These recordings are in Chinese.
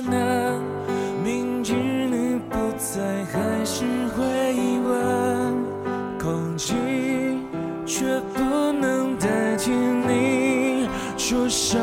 那，明知你不在，还是会问。空气却不能代替你出声。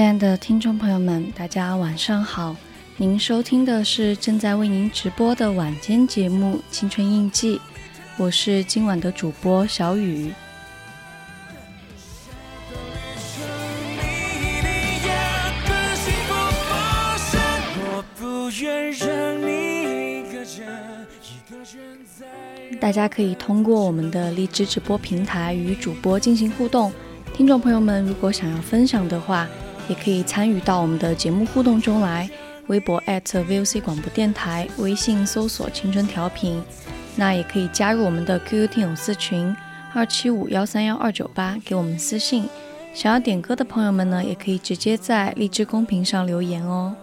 亲爱的听众朋友们，大家晚上好！您收听的是正在为您直播的晚间节目《青春印记》，我是今晚的主播小雨。大家可以通过我们的荔枝直播平台与主播进行互动。听众朋友们，如果想要分享的话，也可以参与到我们的节目互动中来，微博 @VOC 广播电台，微信搜索“青春调频”，那也可以加入我们的 QQ 听友私群二七五幺三幺二九八，给我们私信。想要点歌的朋友们呢，也可以直接在荔枝公屏上留言哦。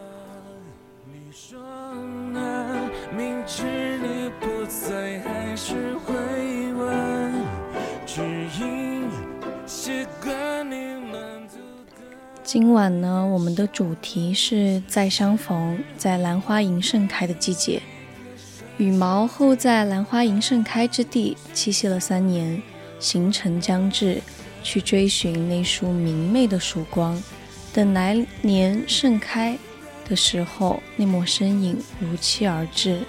今晚呢，我们的主题是再相逢，在兰花迎盛开的季节。羽毛后在兰花迎盛开之地栖息了三年，行程将至，去追寻那束明媚的曙光。等来年盛开的时候，那抹身影如期而至。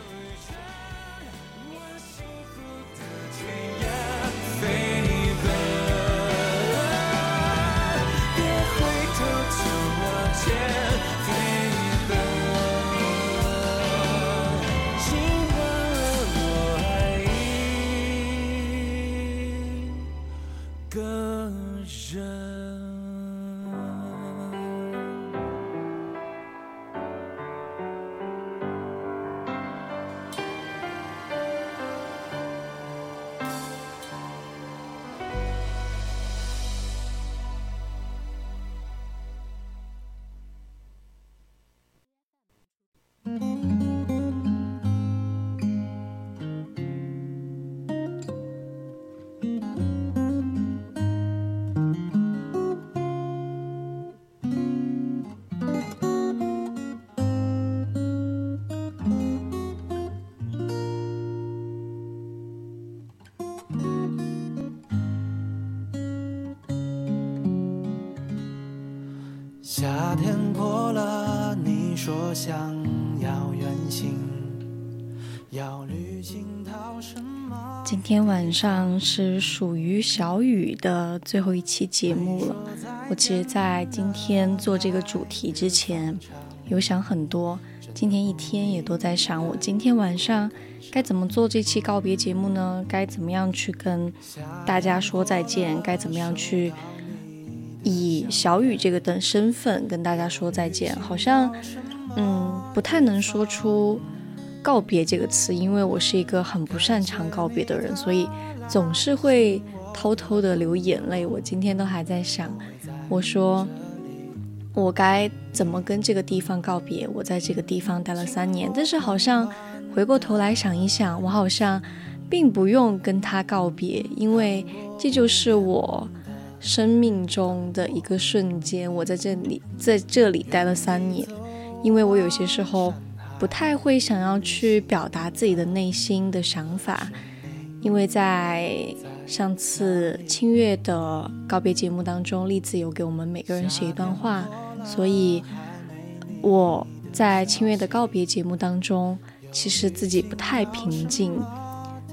晚上是属于小雨的最后一期节目了。我其实，在今天做这个主题之前，有想很多。今天一天也都在想，我今天晚上该怎么做这期告别节目呢？该怎么样去跟大家说再见？该怎么样去？以小雨这个的身份跟大家说再见，好像，嗯，不太能说出告别这个词，因为我是一个很不擅长告别的人，所以总是会偷偷的流眼泪。我今天都还在想，我说我该怎么跟这个地方告别？我在这个地方待了三年，但是好像回过头来想一想，我好像并不用跟他告别，因为这就是我。生命中的一个瞬间，我在这里，在这里待了三年，因为我有些时候不太会想要去表达自己的内心的想法，因为在上次清月的告别节目当中，栗子有给我们每个人写一段话，所以我在清月的告别节目当中，其实自己不太平静。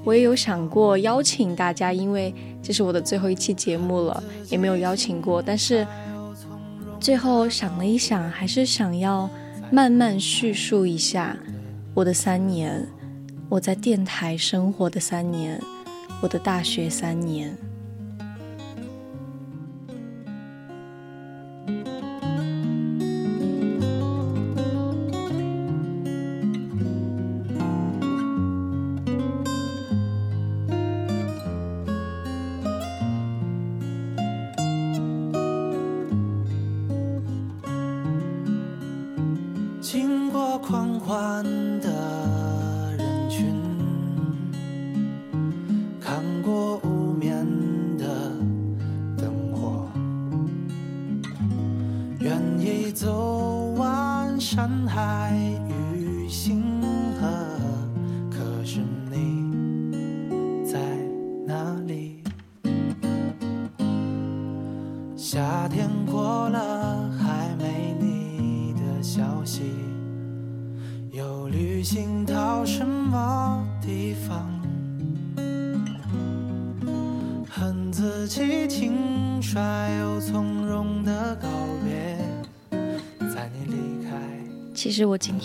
我也有想过邀请大家，因为这是我的最后一期节目了，也没有邀请过。但是最后想了一想，还是想要慢慢叙述一下我的三年，我在电台生活的三年，我的大学三年。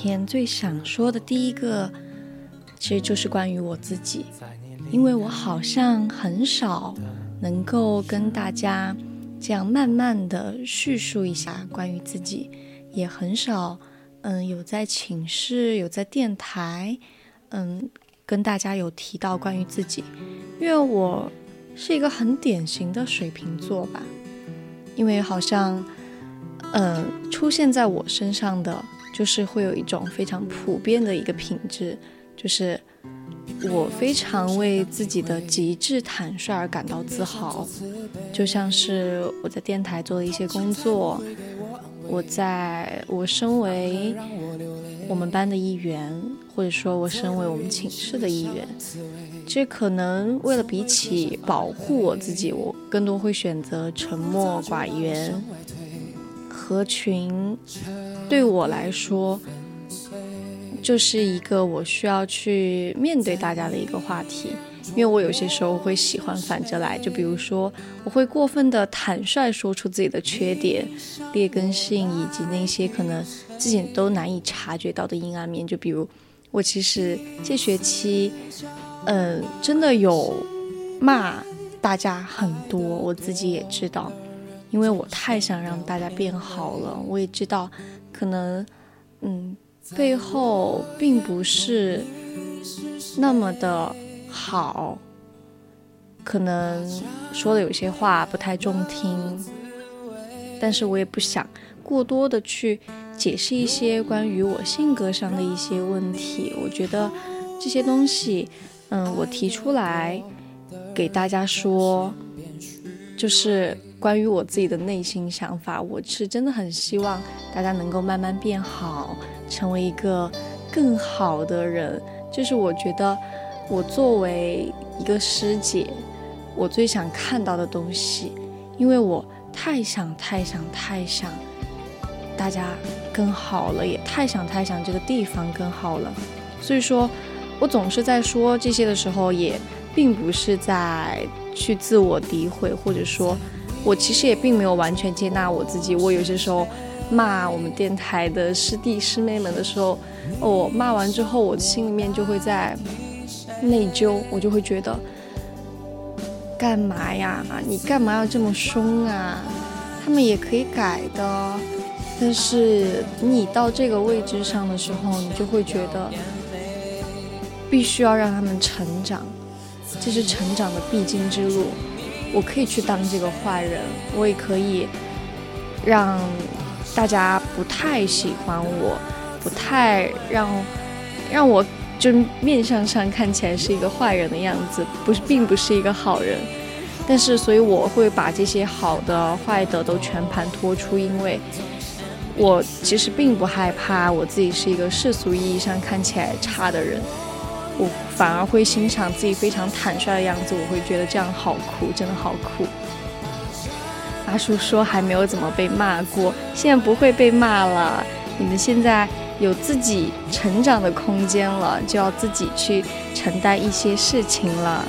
天最想说的第一个，其实就是关于我自己，因为我好像很少能够跟大家这样慢慢的叙述一下关于自己，也很少，嗯，有在寝室，有在电台，嗯，跟大家有提到关于自己，因为我是一个很典型的水瓶座吧，因为好像，嗯，出现在我身上的。就是会有一种非常普遍的一个品质，就是我非常为自己的极致坦率而感到自豪。就像是我在电台做的一些工作，我在我身为我们班的一员，或者说我身为我们寝室的一员，这可能为了比起保护我自己，我更多会选择沉默寡言。合群对我来说，就是一个我需要去面对大家的一个话题，因为我有些时候会喜欢反着来，就比如说我会过分的坦率说出自己的缺点、劣根性以及那些可能自己都难以察觉到的阴暗面。就比如我其实这学期，嗯，真的有骂大家很多，我自己也知道。因为我太想让大家变好了，我也知道，可能，嗯，背后并不是那么的好，可能说的有些话不太中听，但是我也不想过多的去解释一些关于我性格上的一些问题。我觉得这些东西，嗯，我提出来给大家说，就是。关于我自己的内心想法，我是真的很希望大家能够慢慢变好，成为一个更好的人。就是我觉得，我作为一个师姐，我最想看到的东西，因为我太想、太想、太想大家更好了，也太想太想这个地方更好了。所以说，我总是在说这些的时候，也并不是在去自我诋毁，或者说，我其实也并没有完全接纳我自己。我有些时候骂我们电台的师弟师妹们的时候，我骂完之后，我心里面就会在内疚，我就会觉得。干嘛呀？你干嘛要这么凶啊？他们也可以改的，但是你到这个位置上的时候，你就会觉得必须要让他们成长，这是成长的必经之路。我可以去当这个坏人，我也可以让大家不太喜欢我，不太让让我。就面相上看起来是一个坏人的样子，不是，并不是一个好人。但是，所以我会把这些好的、坏的都全盘托出，因为我其实并不害怕我自己是一个世俗意义上看起来差的人，我反而会欣赏自己非常坦率的样子。我会觉得这样好酷，真的好酷。阿叔说还没有怎么被骂过，现在不会被骂了。你们现在。有自己成长的空间了，就要自己去承担一些事情了。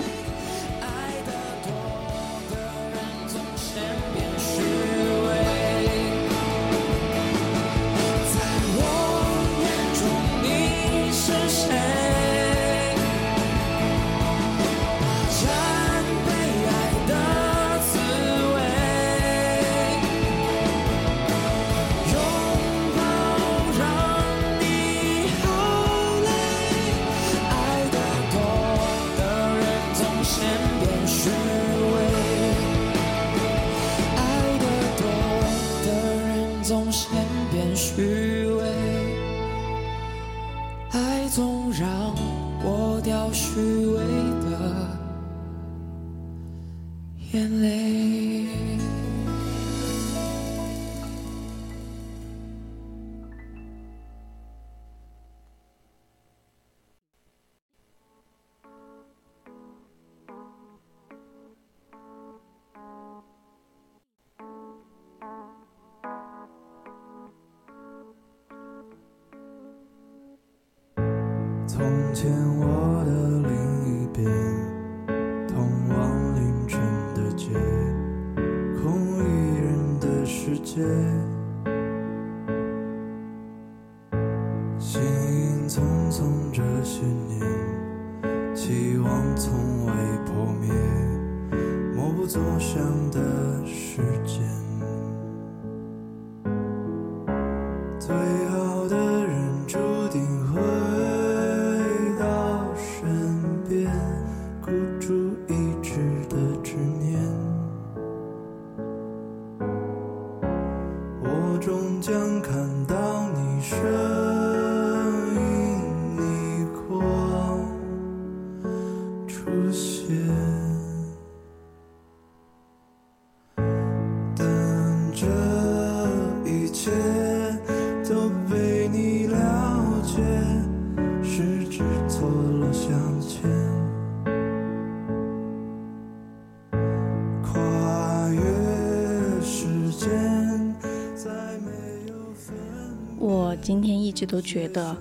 都觉得，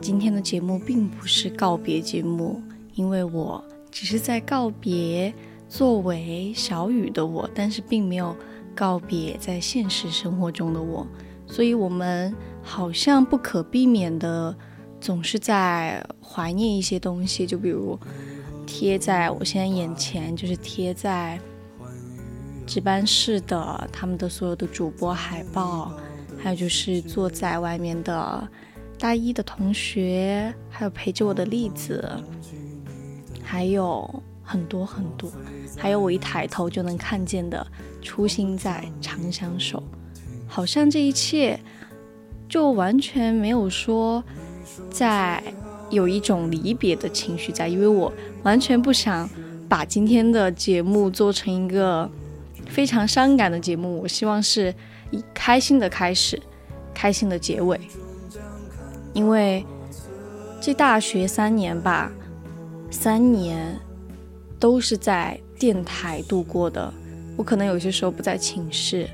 今天的节目并不是告别节目，因为我只是在告别作为小雨的我，但是并没有告别在现实生活中的我。所以，我们好像不可避免的总是在怀念一些东西，就比如贴在我现在眼前，就是贴在值班室的他们的所有的主播海报。还有就是坐在外面的大一的同学，还有陪着我的栗子，还有很多很多，还有我一抬头就能看见的初心在长相守，好像这一切就完全没有说在有一种离别的情绪在，因为我完全不想把今天的节目做成一个非常伤感的节目，我希望是。开心的开始，开心的结尾。因为这大学三年吧，三年都是在电台度过的。我可能有些时候不在寝室，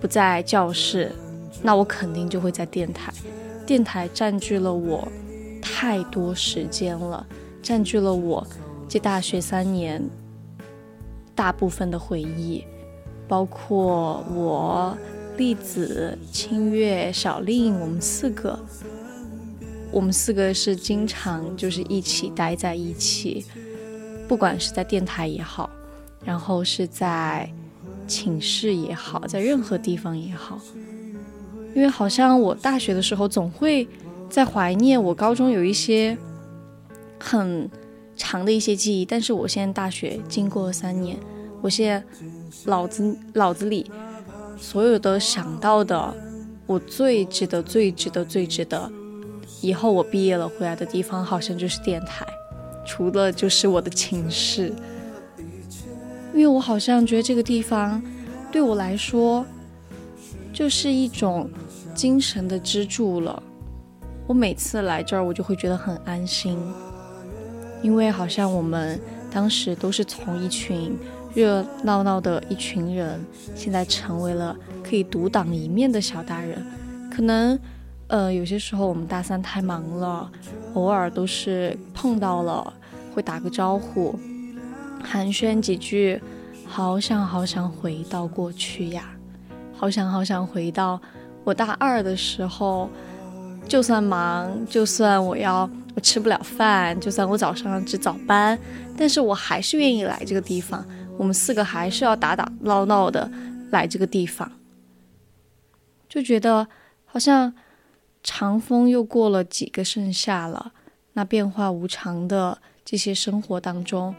不在教室，那我肯定就会在电台。电台占据了我太多时间了，占据了我这大学三年大部分的回忆，包括我、栗子、清月、小令，我们四个，我们四个是经常就是一起待在一起，不管是在电台也好，然后是在寝室也好，在任何地方也好。因为好像我大学的时候总会在怀念我高中有一些很长的一些记忆，但是我现在大学经过了三年，我现在脑子脑子里所有的想到的，我最值得、最值得、最值得，以后我毕业了回来的地方，好像就是电台，除了就是我的寝室，因为我好像觉得这个地方对我来说。就是一种精神的支柱了。我每次来这儿，我就会觉得很安心，因为好像我们当时都是从一群热闹闹的一群人，现在成为了可以独当一面的小大人。可能，呃，有些时候我们大三太忙了，偶尔都是碰到了，会打个招呼，寒暄几句。好想好想回到过去呀。好想好想回到我大二的时候，就算忙，就算我要我吃不了饭，就算我早上值早班，但是我还是愿意来这个地方。我们四个还是要打打闹闹的来这个地方，就觉得好像长风又过了几个盛夏了。那变化无常的这些生活当中，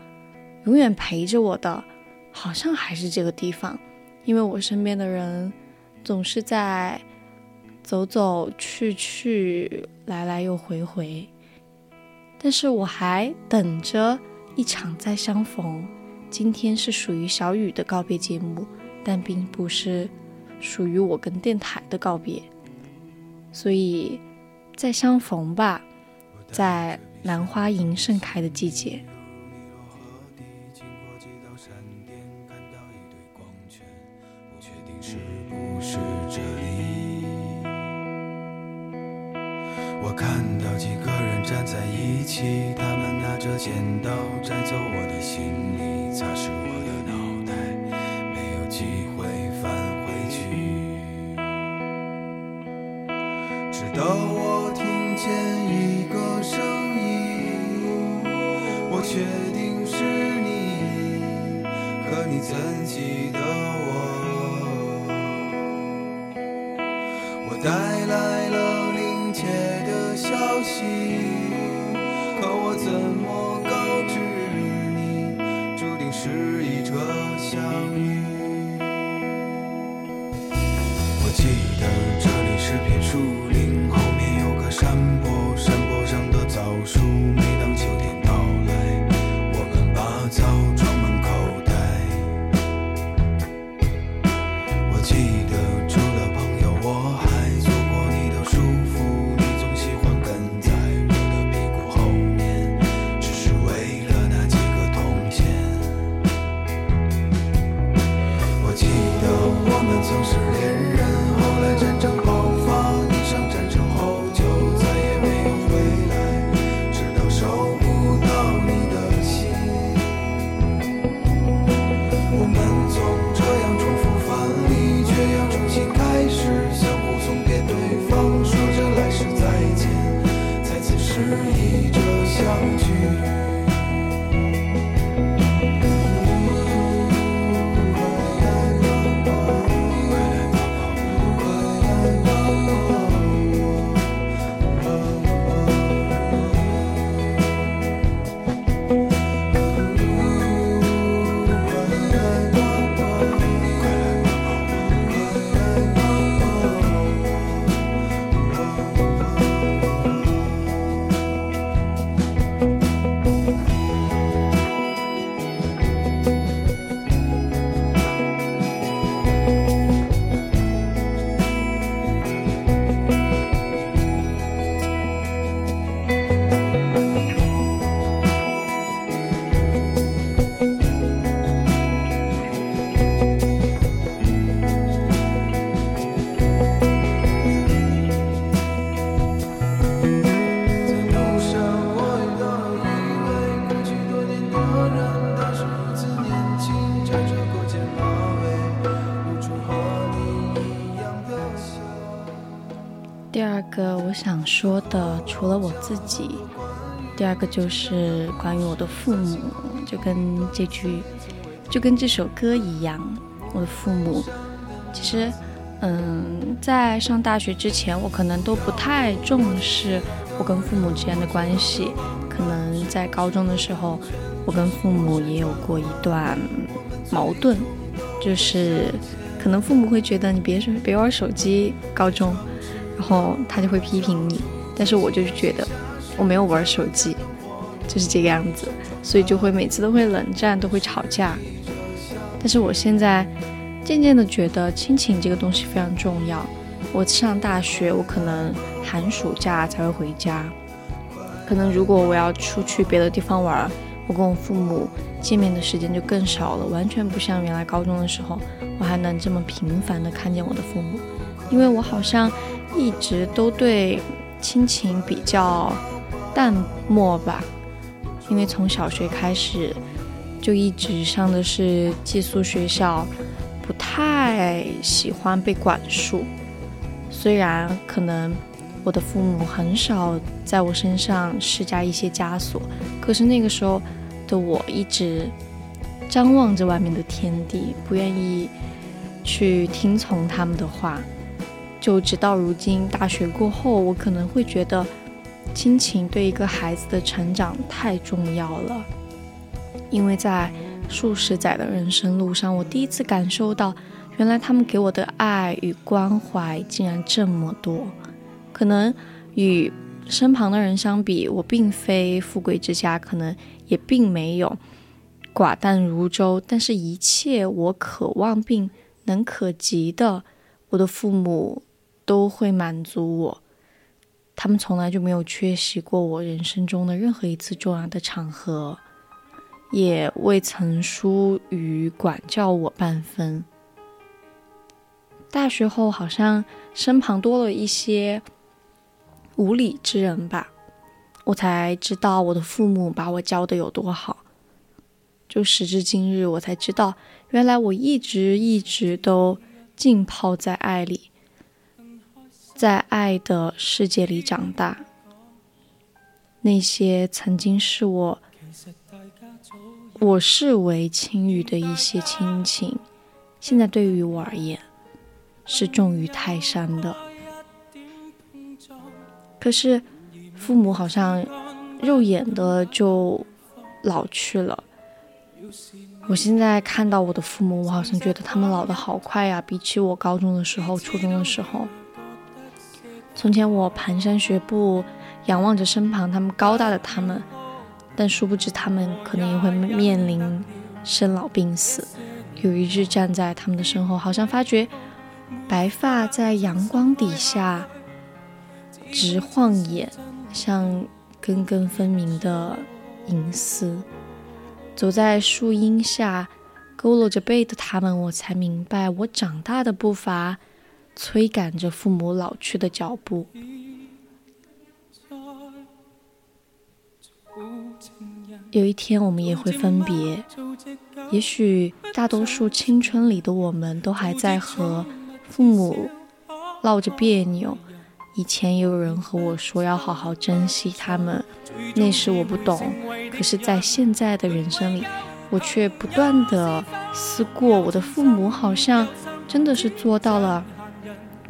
永远陪着我的，好像还是这个地方。因为我身边的人总是在走走去去，来来又回回，但是我还等着一场再相逢。今天是属于小雨的告别节目，但并不是属于我跟电台的告别，所以再相逢吧，在兰花楹盛开的季节。我看到几站在一起，他们拿着剪刀摘走我的行李，擦拭我的脑袋，没有机会我想说的，除了我自己，第二个就是关于我的父母，就跟这句，就跟这首歌一样，我的父母，其实，嗯，在上大学之前，我可能都不太重视我跟父母之间的关系，可能在高中的时候，我跟父母也有过一段矛盾，就是可能父母会觉得你别别玩手机，高中。然后他就会批评你，但是我就是觉得我没有玩手机，就是这个样子，所以就会每次都会冷战，都会吵架。但是我现在渐渐的觉得亲情这个东西非常重要。我上大学，我可能寒暑假才会回家，可能如果我要出去别的地方玩，我跟我父母见面的时间就更少了，完全不像原来高中的时候，我还能这么频繁的看见我的父母，因为我好像。一直都对亲情比较淡漠吧，因为从小学开始就一直上的是寄宿学校，不太喜欢被管束。虽然可能我的父母很少在我身上施加一些枷锁，可是那个时候的我一直张望着外面的天地，不愿意去听从他们的话。就直到如今，大学过后，我可能会觉得亲情对一个孩子的成长太重要了。因为在数十载的人生路上，我第一次感受到，原来他们给我的爱与关怀竟然这么多。可能与身旁的人相比，我并非富贵之家，可能也并没有寡淡如粥，但是一切我渴望并能可及的，我的父母。都会满足我，他们从来就没有缺席过我人生中的任何一次重要的场合，也未曾疏于管教我半分。大学后好像身旁多了一些无理之人吧，我才知道我的父母把我教的有多好。就时至今日，我才知道，原来我一直一直都浸泡在爱里。在爱的世界里长大，那些曾经是我我视为亲语的一些亲情，现在对于我而言是重于泰山的。可是父母好像肉眼的就老去了。我现在看到我的父母，我好像觉得他们老的好快呀，比起我高中的时候、初中的时候。从前我蹒跚学步，仰望着身旁他们高大的他们，但殊不知他们可能也会面临生老病死。有一日站在他们的身后，好像发觉白发在阳光底下直晃眼，像根根分明的银丝。走在树荫下，佝偻着背的他们，我才明白，我长大的步伐。催赶着父母老去的脚步。有一天我们也会分别，也许大多数青春里的我们都还在和父母闹着别扭。以前有人和我说要好好珍惜他们，那时我不懂。可是，在现在的人生里，我却不断的思过，我的父母好像真的是做到了。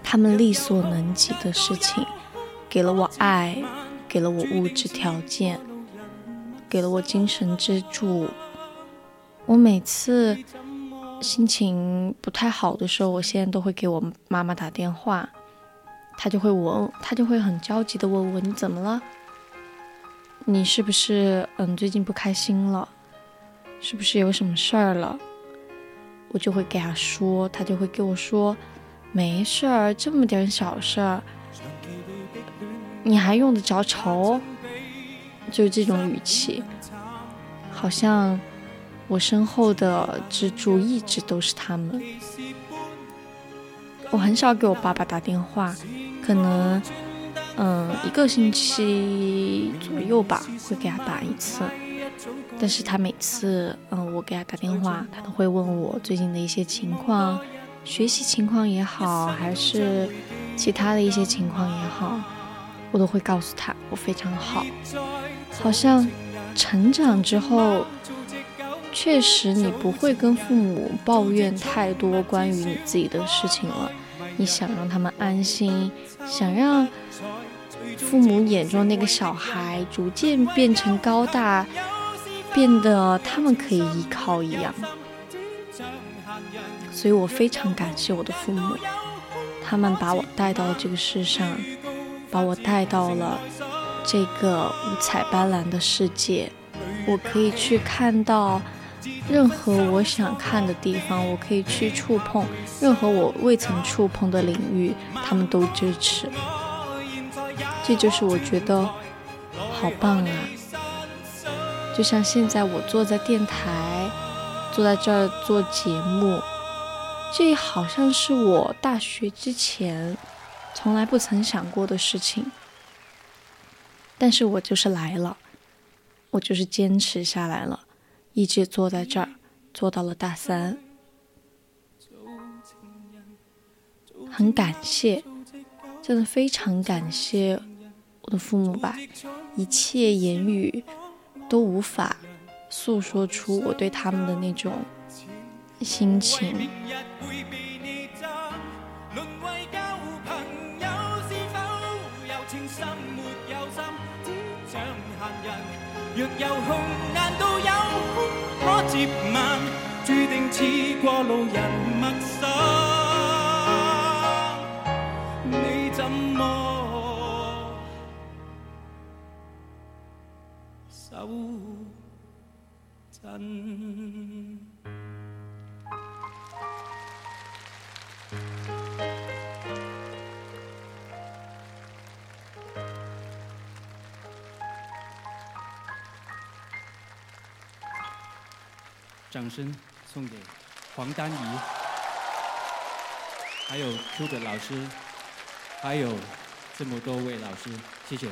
他们力所能及的事情，给了我爱，给了我物质条件，给了我精神支柱。我每次心情不太好的时候，我现在都会给我妈妈打电话，她就会问，她就会很焦急的问我你怎么了？你是不是嗯最近不开心了？是不是有什么事儿了？我就会给她说，她就会给我说。没事儿，这么点小事儿，你还用得着愁？就这种语气，好像我身后的支柱一直都是他们。我很少给我爸爸打电话，可能嗯一个星期左右吧，会给他打一次。但是他每次嗯我给他打电话，他都会问我最近的一些情况。学习情况也好，还是其他的一些情况也好，我都会告诉他我非常好。好像成长之后，确实你不会跟父母抱怨太多关于你自己的事情了。你想让他们安心，想让父母眼中那个小孩逐渐变成高大，变得他们可以依靠一样。所以我非常感谢我的父母，他们把我带到了这个世上，把我带到了这个五彩斑斓的世界。我可以去看到任何我想看的地方，我可以去触碰任何我未曾触碰的领域，他们都支持。这就是我觉得好棒啊！就像现在我坐在电台，坐在这儿做节目。这好像是我大学之前从来不曾想过的事情，但是我就是来了，我就是坚持下来了，一直坐在这儿，坐到了大三，很感谢，真的非常感谢我的父母吧，一切言语都无法诉说出我对他们的那种。心情。若有空，难道有空可接吻？注定似过路人陌生，送给黄丹怡，还有 Q 的老师，还有这么多位老师，谢谢。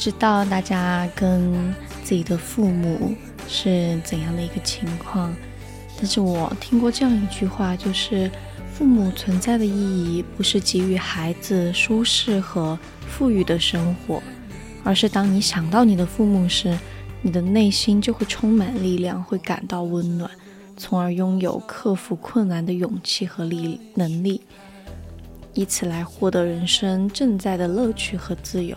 知道大家跟自己的父母是怎样的一个情况，但是我听过这样一句话，就是父母存在的意义不是给予孩子舒适和富裕的生活，而是当你想到你的父母时，你的内心就会充满力量，会感到温暖，从而拥有克服困难的勇气和力能力，以此来获得人生正在的乐趣和自由。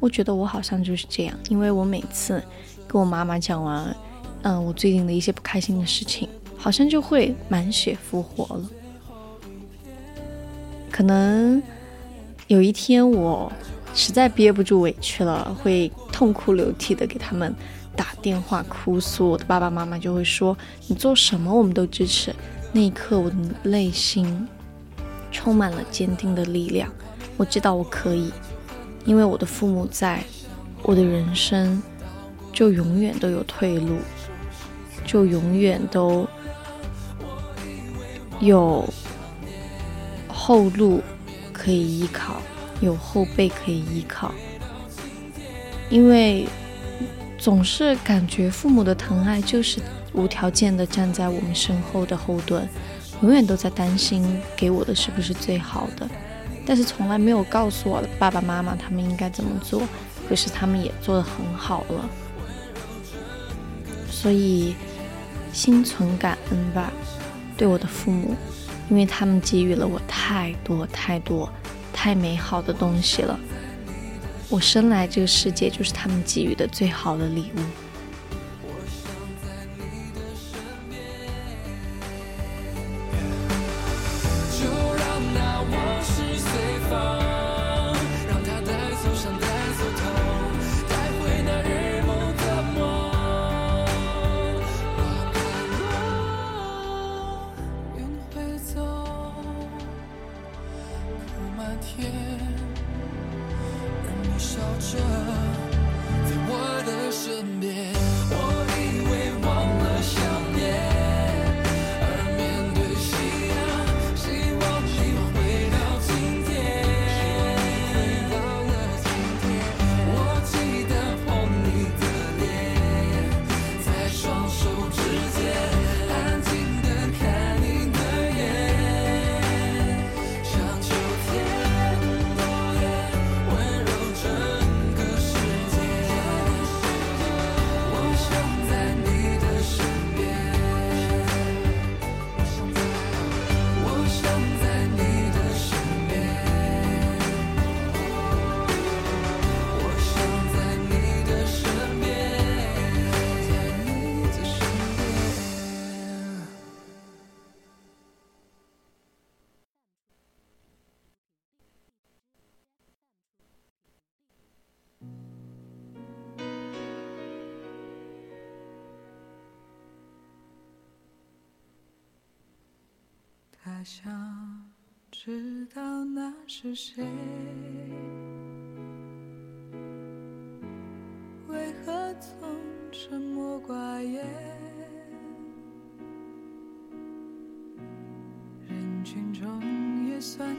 我觉得我好像就是这样，因为我每次跟我妈妈讲完，嗯，我最近的一些不开心的事情，好像就会满血复活了。可能有一天我实在憋不住委屈了，会痛哭流涕的给他们打电话哭诉，我的爸爸妈妈就会说：“你做什么我们都支持。”那一刻，我的内心充满了坚定的力量，我知道我可以。因为我的父母在，我的人生就永远都有退路，就永远都有后路可以依靠，有后背可以依靠。因为总是感觉父母的疼爱就是无条件的站在我们身后的后盾，永远都在担心给我的是不是最好的。但是从来没有告诉我的爸爸妈妈他们应该怎么做，可是他们也做得很好了，所以心存感恩吧，对我的父母，因为他们给予了我太多太多太美好的东西了，我生来这个世界就是他们给予的最好的礼物。是谁，为何总沉默寡言？人群中也算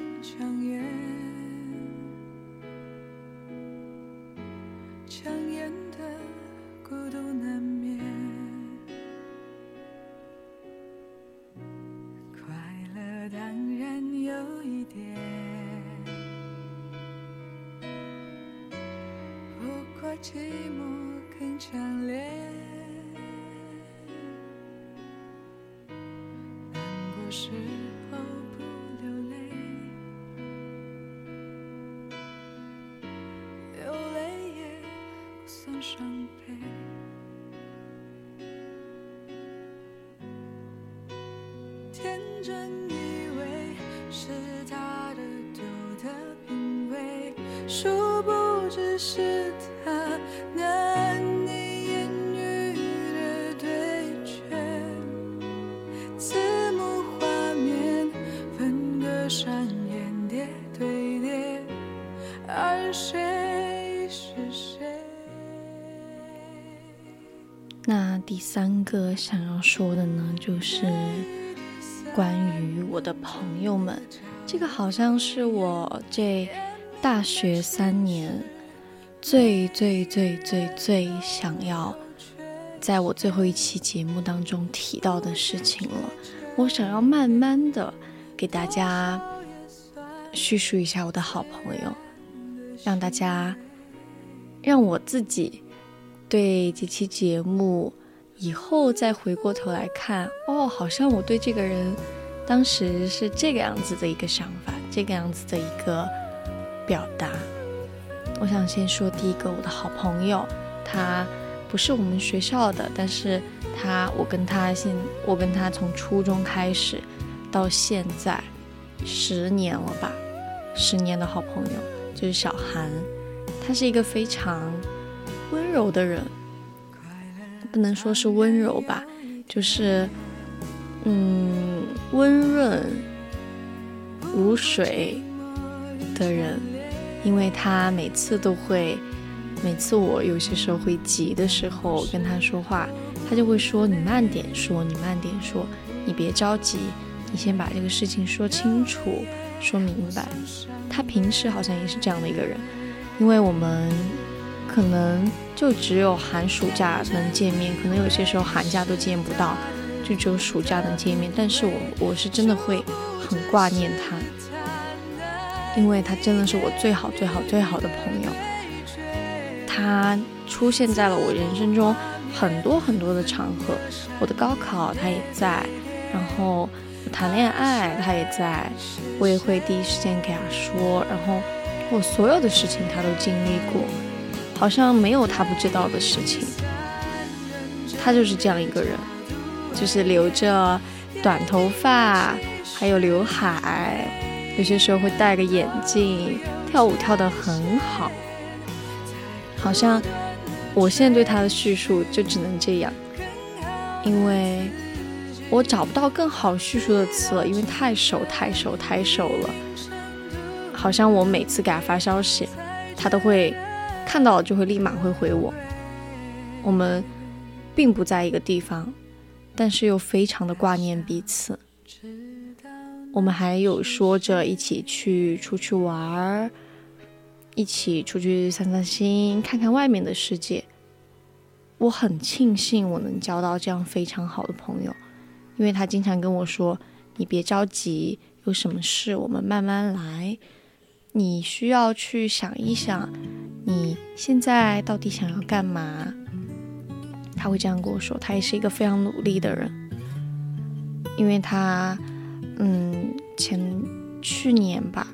寂寞更强烈，难过时候不流泪，流泪也不算伤悲。天真以为是他的独特品味，殊不知是。三个想要说的呢，就是关于我的朋友们。这个好像是我这大学三年最最最最最想要在我最后一期节目当中提到的事情了。我想要慢慢的给大家叙述一下我的好朋友，让大家让我自己对这期节目。以后再回过头来看，哦，好像我对这个人当时是这个样子的一个想法，这个样子的一个表达。我想先说第一个，我的好朋友，他不是我们学校的，但是他，我跟他现，我跟他从初中开始到现在十年了吧，十年的好朋友就是小韩，他是一个非常温柔的人。不能说是温柔吧，就是，嗯，温润如水的人，因为他每次都会，每次我有些时候会急的时候跟他说话，他就会说你慢点说，你慢点说，你别着急，你先把这个事情说清楚，说明白。他平时好像也是这样的一个人，因为我们。可能就只有寒暑假能见面，可能有些时候寒假都见不到，就只有暑假能见面。但是我我是真的会很挂念他，因为他真的是我最好最好最好的朋友。他出现在了我人生中很多很多的场合，我的高考他也在，然后谈恋爱他也在，我也会第一时间给他说，然后我所有的事情他都经历过，好像没有他不知道的事情。他就是这样一个人，就是留着短头发，还有刘海，有些时候会戴个眼镜，跳舞跳得很好。好像我现在对他的叙述就只能这样，因为我找不到更好叙述的词了，因为太熟太熟太熟了。好像我每次给他发消息，他都会看到了就会立马会回我。我们并不在一个地方，但是又非常的挂念彼此。我们还有说着一起去出去玩儿。一起出去散散心，看看外面的世界。我很庆幸我能交到这样非常好的朋友，因为他经常跟我说：“你别着急，有什么事我们慢慢来。你需要去想一想，你现在到底想要干嘛。”他会这样跟我说。他也是一个非常努力的人，因为他，嗯，前去年吧，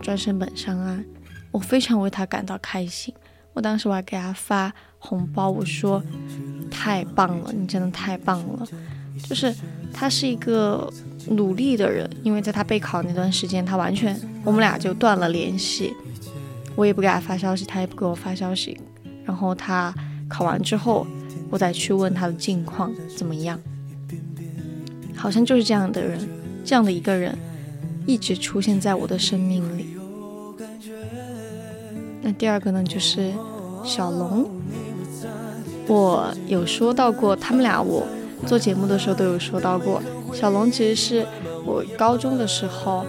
专升本上岸。我非常为他感到开心，我当时我还给他发红包，我说太棒了，你真的太棒了。就是他是一个努力的人，因为在他备考那段时间，他完全我们俩就断了联系，我也不给他发消息，他也不给我发消息。然后他考完之后，我再去问他的近况怎么样。好像就是这样的人，这样的一个人，一直出现在我的生命里。那第二个呢，就是小龙。我有说到过，他们俩我做节目的时候都有说到过。小龙其实是我高中的时候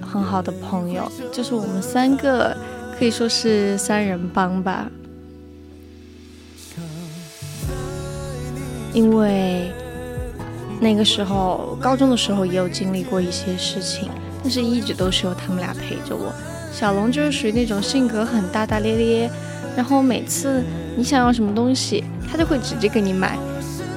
很好的朋友，就是我们三个可以说是三人帮吧。因为那个时候高中的时候也有经历过一些事情，但是一直都是由他们俩陪着我。小龙就是属于那种性格很大大咧咧，然后每次你想要什么东西，他就会直接给你买，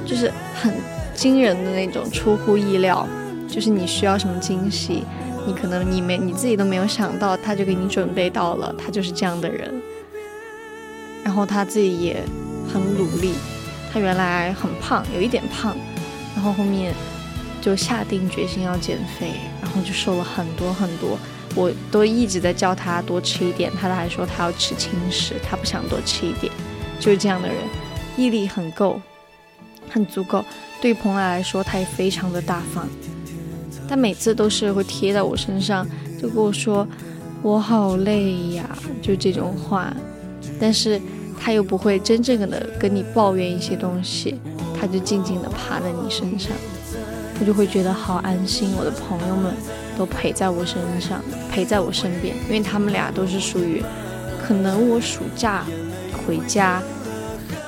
就是很惊人的那种，出乎意料。就是你需要什么惊喜，你可能你没你自己都没有想到，他就给你准备到了。他就是这样的人。然后他自己也很努力，他原来很胖，有一点胖，然后后面就下定决心要减肥，然后就瘦了很多很多。我都一直在叫他多吃一点，他还说他要吃轻食，他不想多吃一点，就是这样的人，毅力很够，很足够。对于蓬莱来说，他也非常的大方，他每次都是会贴在我身上，就跟我说我好累呀，就这种话。但是他又不会真正的跟你抱怨一些东西，他就静静的趴在你身上，我就会觉得好安心。我的朋友们。都陪在我身上，陪在我身边，因为他们俩都是属于，可能我暑假回家，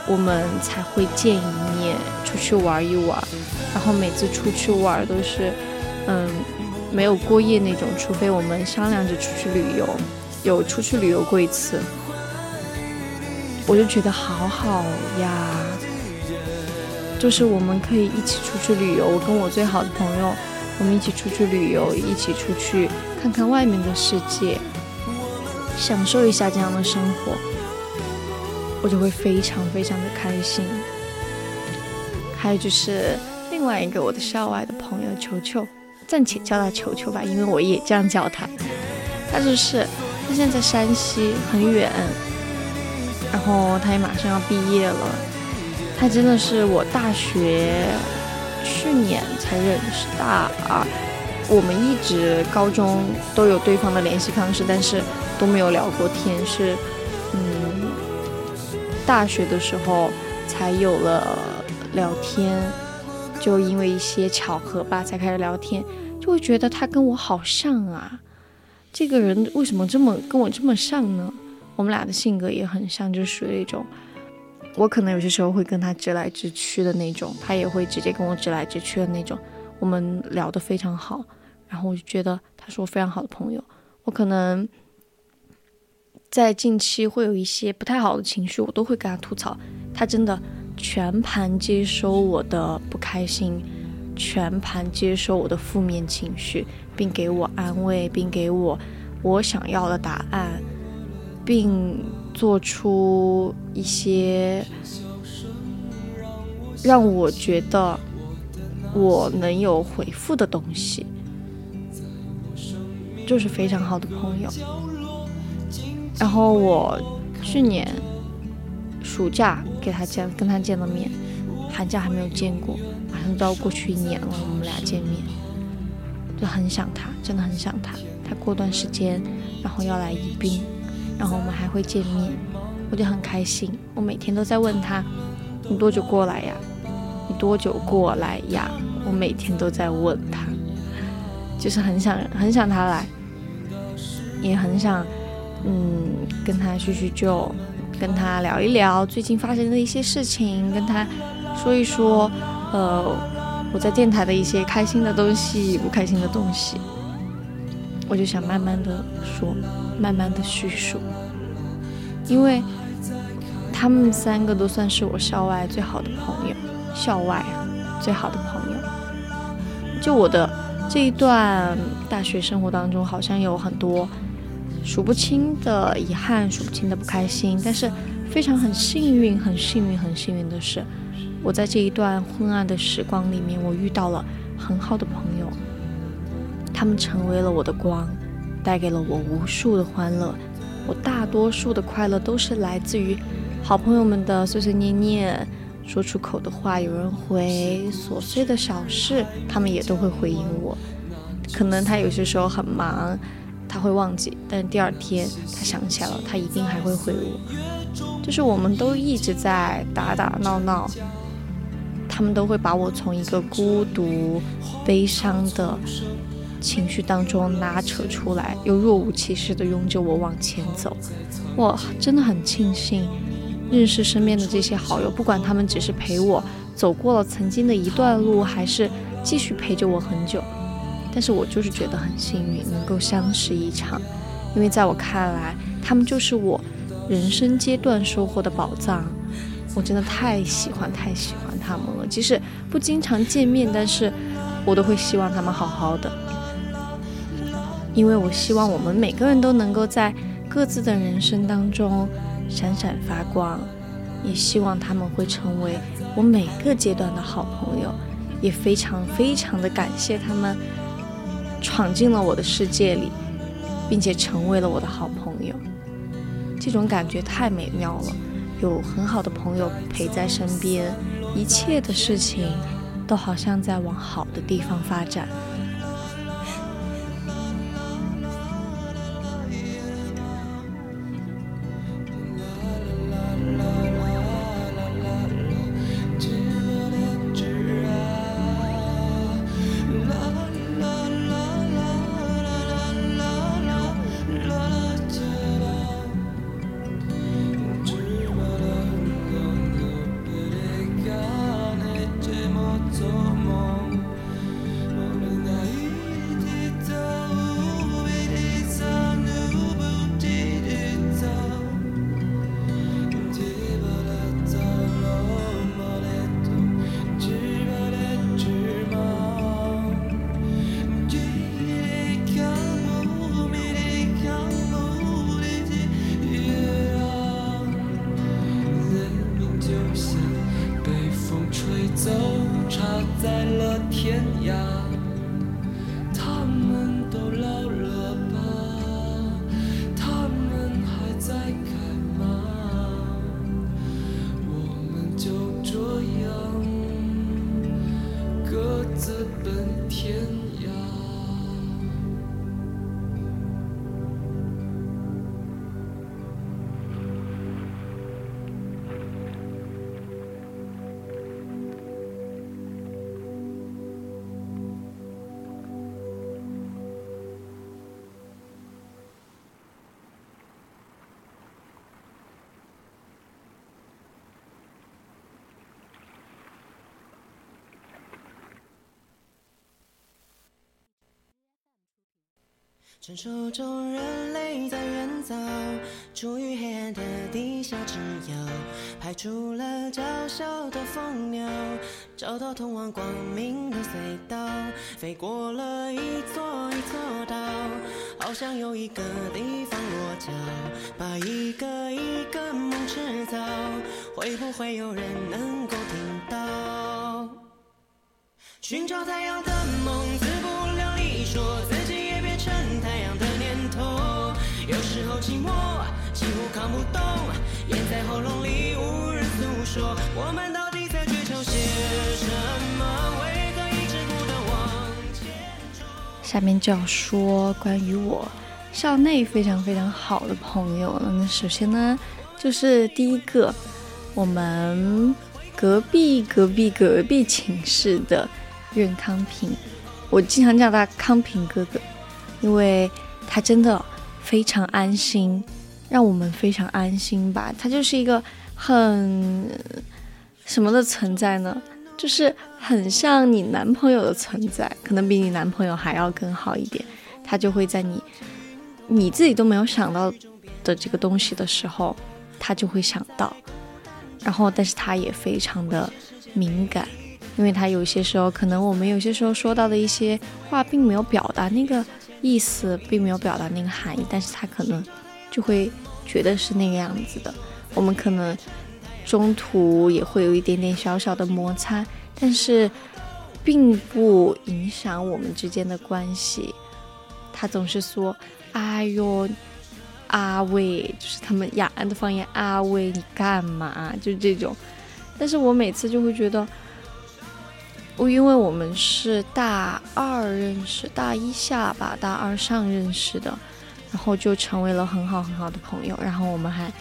我们才会见一面，出去玩一玩，然后每次出去玩都是，嗯，没有过夜那种，除非我们商量着出去旅游，有出去旅游过一次，我就觉得好好呀，就是我们可以一起出去旅游，我跟我最好的朋友。我们一起出去旅游，一起出去看看外面的世界，享受一下这样的生活，我就会非常非常的开心。还有就是另外一个我的校外的朋友球球，暂且叫他球球吧，因为我也这样叫他。他就是他现在在山西很远，然后他也马上要毕业了。他真的是我大学。去年才认识，大二，我们一直高中都有对方的联系方式，但是都没有聊过天。是，嗯，大学的时候才有了聊天，就因为一些巧合吧，才开始聊天，就会觉得他跟我好像啊，这个人为什么这么跟我这么像呢？我们俩的性格也很像，就属于那种。我可能有些时候会跟他直来直去的那种，他也会直接跟我直来直去的那种。我们聊得非常好，然后我就觉得他是我非常好的朋友。我我可能在近期会有一些不太好的情绪，我都会跟他吐槽，他真的全盘接收我的不开心，全盘接收我的负面情绪，并给我安慰，并给我我想要的答案，并做出一些让我觉得我能有回复的东西。就是非常好的朋友。然后我去年暑假给他见，跟他见了面，寒假还没有见过，马上都要过去一年了，我们俩见面，就很想他，真的很想他。他过段时间，然后要来宜宾，然后我们还会见面，我就很开心。我每天都在问他，你多久过来呀？你多久过来呀？我每天都在问他，就是很想很想他来。也很想，嗯，跟他叙叙旧，跟他聊一聊最近发生的一些事情，跟他说一说，呃，我在电台的一些开心的东西、不开心的东西，我就想慢慢的说，慢慢的叙述，因为他们三个都算是我校外最好的朋友，校外最好的朋友，就我的这一段大学生活当中，好像有很多。数不清的遗憾，数不清的不开心，但是非常很幸运，很幸运，很幸运的是，我在这一段昏暗的时光里面，我遇到了很好的朋友，他们成为了我的光，带给了我无数的欢乐。我大多数的快乐都是来自于好朋友们的碎碎念念，说出口的话有人回，琐碎的小事他们也都会回应我。可能他有些时候很忙。他会忘记，但第二天他想起来了，他一定还会回我。就是我们都一直在打打闹闹，他们都会把我从一个孤独、悲伤的情绪当中拉扯出来，又若无其事的拥着我往前走。我真的很庆幸认识身边的这些好友，不管他们只是陪我走过了曾经的一段路，还是继续陪着我很久。但是我就是觉得很幸运，能够相识一场，因为在我看来，他们就是我人生阶段收获的宝藏。我真的太喜欢太喜欢他们了，即使不经常见面，但是我都会希望他们好好的，因为我希望我们每个人都能够在各自的人生当中闪闪发光，也希望他们会成为我每个阶段的好朋友，也非常非常的感谢他们。闯进了我的世界里，并且成为了我的好朋友，这种感觉太美妙了。有很好的朋友陪在身边，一切的事情都好像在往好的地方发展。传说中人类在远早，处于黑暗的地下之遥，排除了娇小的蜂鸟，找到通往光明的隧道，飞过了一座一座岛，好像有一个地方落脚，把一个一个梦制造，会不会有人能够听到？寻找太阳的梦，自不量力，说寂寞几乎扛不动，咽在喉咙里无人诉说。我们到底在追求些什么？为何一直不断往前冲？下面就要说关于我校内非常非常好的朋友了。那首先呢，就是第一个，我们隔壁隔壁隔壁寝室的任康平，我经常叫他康平哥哥，因为他真的非常安心，让我们非常安心吧。他就是一个很什么的存在呢？就是很像你男朋友的存在，可能比你男朋友还要更好一点。他就会在你你自己都没有想到的这个东西的时候，他就会想到。然后，但是他也非常的敏感，因为他有些时候可能我们有些时候说到的一些话，并没有表达那个意思，并没有表达那个含义，但是他可能就会觉得是那个样子的。我们可能中途也会有一点点小小的摩擦，但是并不影响我们之间的关系。他总是说：“哎呦，阿伟，就是他们雅安的方言，阿伟你干嘛？”就这种。但是我每次就会觉得，我因为我们是大二认识，大一下吧，大二上认识的，然后就成为了很好很好的朋友。然后我们还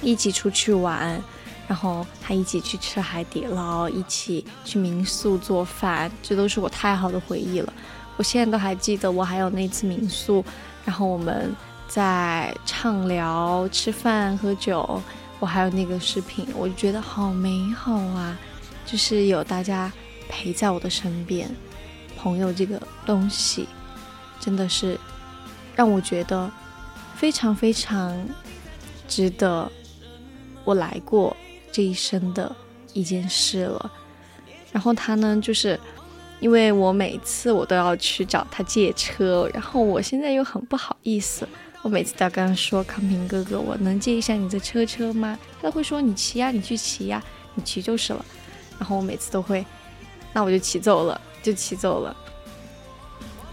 一起出去玩，然后还一起去吃海底捞，一起去民宿做饭，这都是我太好的回忆了。我现在都还记得，我还有那次民宿，然后我们在畅聊、吃饭、喝酒，我还有那个视频，我就觉得好美好啊！就是有大家陪在我的身边，朋友这个东西，真的是让我觉得非常非常值得我来过这一生的一件事了。然后他呢，就是。因为我每次我都要去找他借车，然后我现在又很不好意思，我每次都要跟他说：“康平哥哥，我能借一下你的车车吗？”他都会说：“你骑呀，你去骑呀，你骑就是了。”然后我每次都会，那我就骑走了，就骑走了。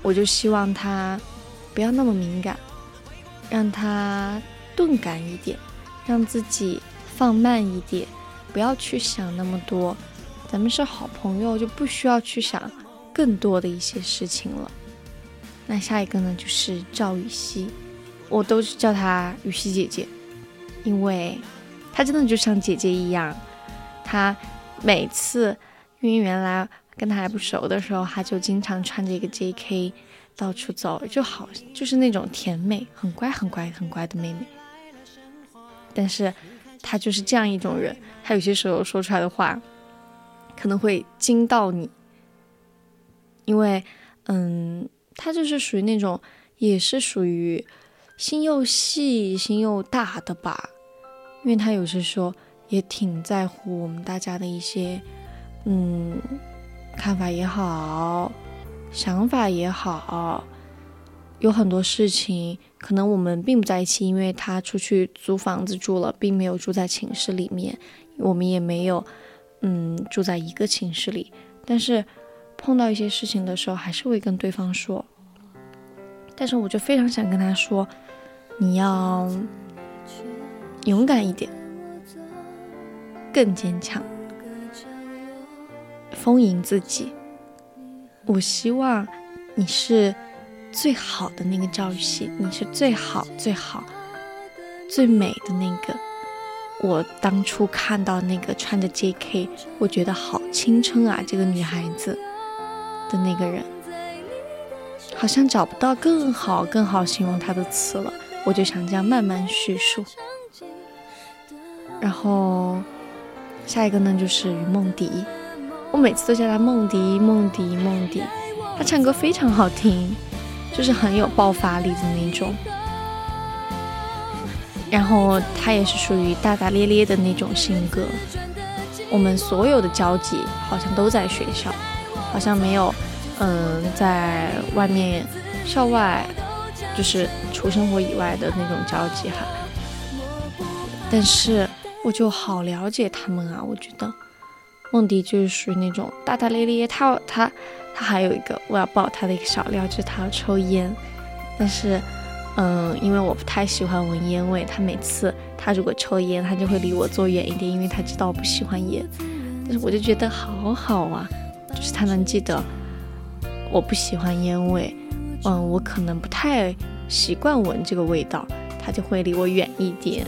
我就希望他不要那么敏感，让他钝感一点，让自己放慢一点，不要去想那么多。咱们是好朋友，就不需要去想更多的一些事情了。那下一个呢，就是赵雨熙，我都是叫她雨熙姐姐，因为她真的就像姐姐一样。她每次因为原来跟她还不熟的时候，她就经常穿着一个 J.K 到处走，就好就是那种甜美、很乖、很乖、很乖的妹妹。但是她就是这样一种人，她有些时候说出来的话。可能会惊到你，因为，嗯，他就是属于那种，也是属于心又细、心又大的吧。因为他有些时候也挺在乎我们大家的一些，嗯，看法也好，想法也好，有很多事情可能我们并不在一起，因为他出去租房子住了，并没有住在寝室里面，我们也没有。嗯，住在一个寝室里，但是碰到一些事情的时候，还是会跟对方说。但是我就非常想跟他说，你要勇敢一点，更坚强，丰盈自己。我希望你是最好的那个赵雨欣，你是最好、最好、最美的那个。我当初看到那个穿着 J.K，我觉得好青春啊！这个女孩子的那个人，好像找不到更好、更好形容她的词了。我就想这样慢慢叙述。然后下一个呢，就是于梦迪，我每次都叫她梦迪、梦迪、梦迪。她唱歌非常好听，就是很有爆发力的那种。然后他也是属于大大咧咧的那种性格。我们所有的交集好像都在学校，好像没有，嗯，在外面校外，就是除生活以外的那种交集哈。但是我就好了解他们啊，我觉得梦迪就是属于那种大大咧咧，他他他还有一个我要爆他的一个小料，就是他要抽烟，但是。嗯，因为我不太喜欢闻烟味，他每次他如果抽烟，他就会离我坐远一点，因为他知道我不喜欢烟。但是我就觉得好好啊，就是他能记得我不喜欢烟味，嗯，我可能不太习惯闻这个味道，他就会离我远一点。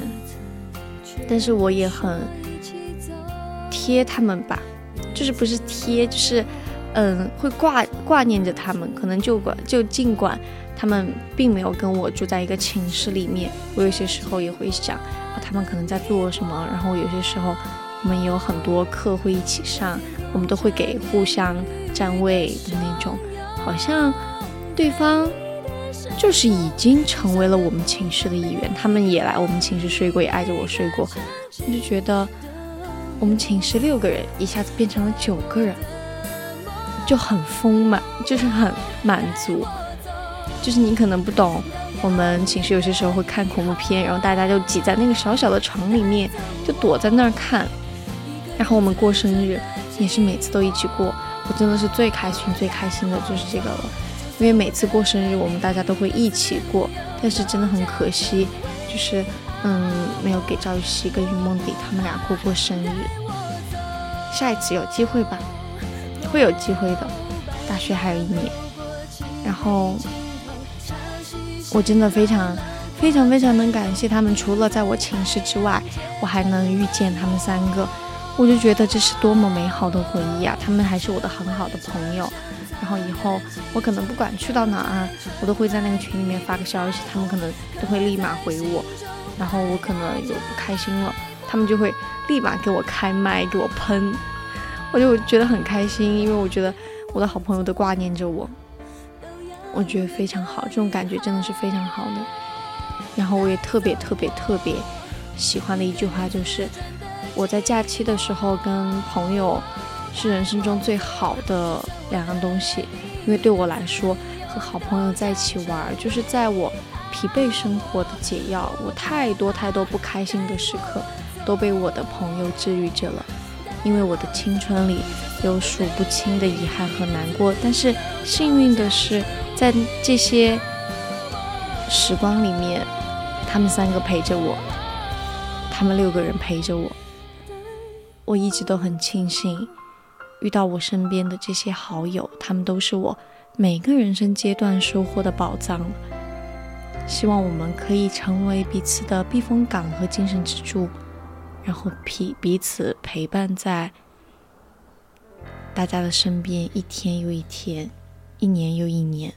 但是我也很贴他们吧，就是不是贴，就是嗯，会挂挂念着他们，可能就管就尽管。他们并没有跟我住在一个寝室里面，我有些时候也会想，啊，他们可能在做什么。然后有些时候，我们有很多课会一起上，我们都会给互相占位的那种，好像对方就是已经成为了我们寝室的一员。他们也来我们寝室睡过，也挨着我睡过，我就觉得我们寝室六个人一下子变成了九个人，就很丰满，就是很满足。就是你可能不懂，我们寝室有些时候会看恐怖片，然后大家就挤在那个小小的床里面，就躲在那儿看。然后我们过生日也是每次都一起过，我真的是最开心、最开心的就是这个了。因为每次过生日我们大家都会一起过，但是真的很可惜，就是嗯没有给赵雨熙跟于梦迪他们俩过过生日。下一次有机会吧，会有机会的。大学还有一年，然后。我真的非常、非常、非常能感谢他们。除了在我寝室之外，我还能遇见他们三个，我就觉得这是多么美好的回忆啊！他们还是我的很好的朋友。然后以后我可能不管去到哪儿，我都会在那个群里面发个消息，他们可能都会立马回我。然后我可能有不开心了，他们就会立马给我开麦，给我喷，我就觉得很开心，因为我觉得我的好朋友都挂念着我。我觉得非常好，这种感觉真的是非常好的。然后我也特别特别特别喜欢的一句话就是，我在假期的时候跟朋友是人生中最好的两样东西，因为对我来说，和好朋友在一起玩，就是在我疲惫生活的解药。我太多太多不开心的时刻都被我的朋友治愈着了，因为我的青春里有数不清的遗憾和难过，但是幸运的是。在这些时光里面，他们三个陪着我，他们六个人陪着我，我一直都很庆幸遇到我身边的这些好友，他们都是我每个人生阶段收获的宝藏。希望我们可以成为彼此的避风港和精神支柱，然后彼彼此陪伴在大家的身边，一天又一天，一年又一年。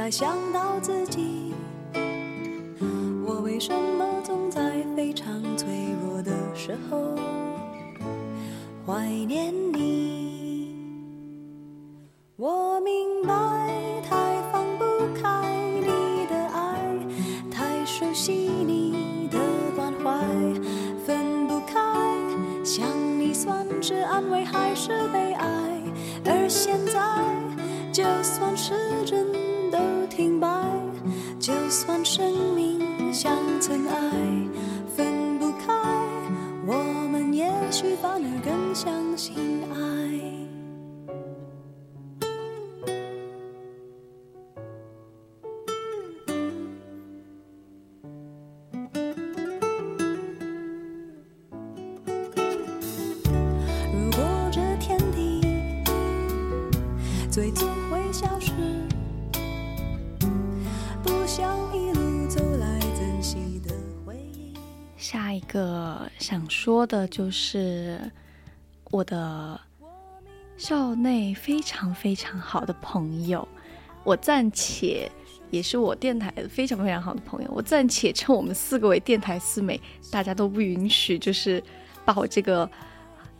再想到自己，我为什么总在非常脆弱的时候怀念你？我明白，太放不开你的爱，太熟悉你的关怀，分不开，想你算是安慰还是悲哀？而现在，就算是真。明白，就算生命像尘埃，分不开，我们也许反而更相信爱。说的就是我的校内非常非常好的朋友，我暂且也是我电台非常非常好的朋友，我暂且称我们四个为电台四美，大家都不允许，就是把我这个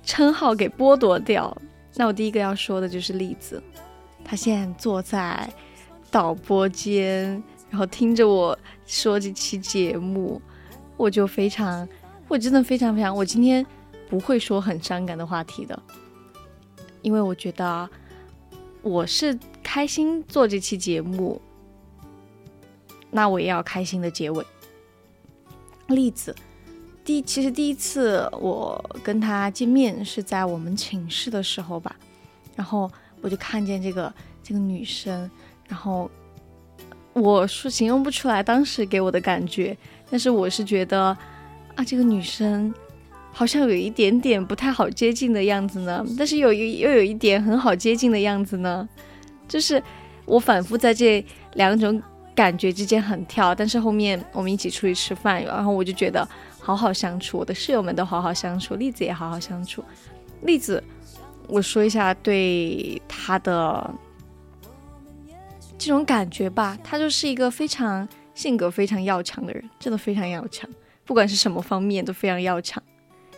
称号给剥夺掉。那我第一个要说的就是栗子，他现在坐在导播间，然后听着我说这期节目，我就非常，我真的非常非常，我今天不会说很伤感的话题的，因为我觉得我是开心做这期节目，那我也要开心的结尾。例子，第其实第一次我跟他见面是在我们寝室的时候吧，然后我就看见这个这个女生，然后我说形容不出来当时给我的感觉，但是我是觉得啊，这个女生好像有一点点不太好接近的样子呢，但是有一又有一点很好接近的样子呢，就是我反复在这两种感觉之间很跳，但是后面我们一起出去吃饭，然后我就觉得好好相处，我的室友们都好好相处，栗子也好好相处。栗子，我说一下对她的这种感觉吧，她就是一个非常性格非常要强的人，真的非常要强，不管是什么方面都非常要强。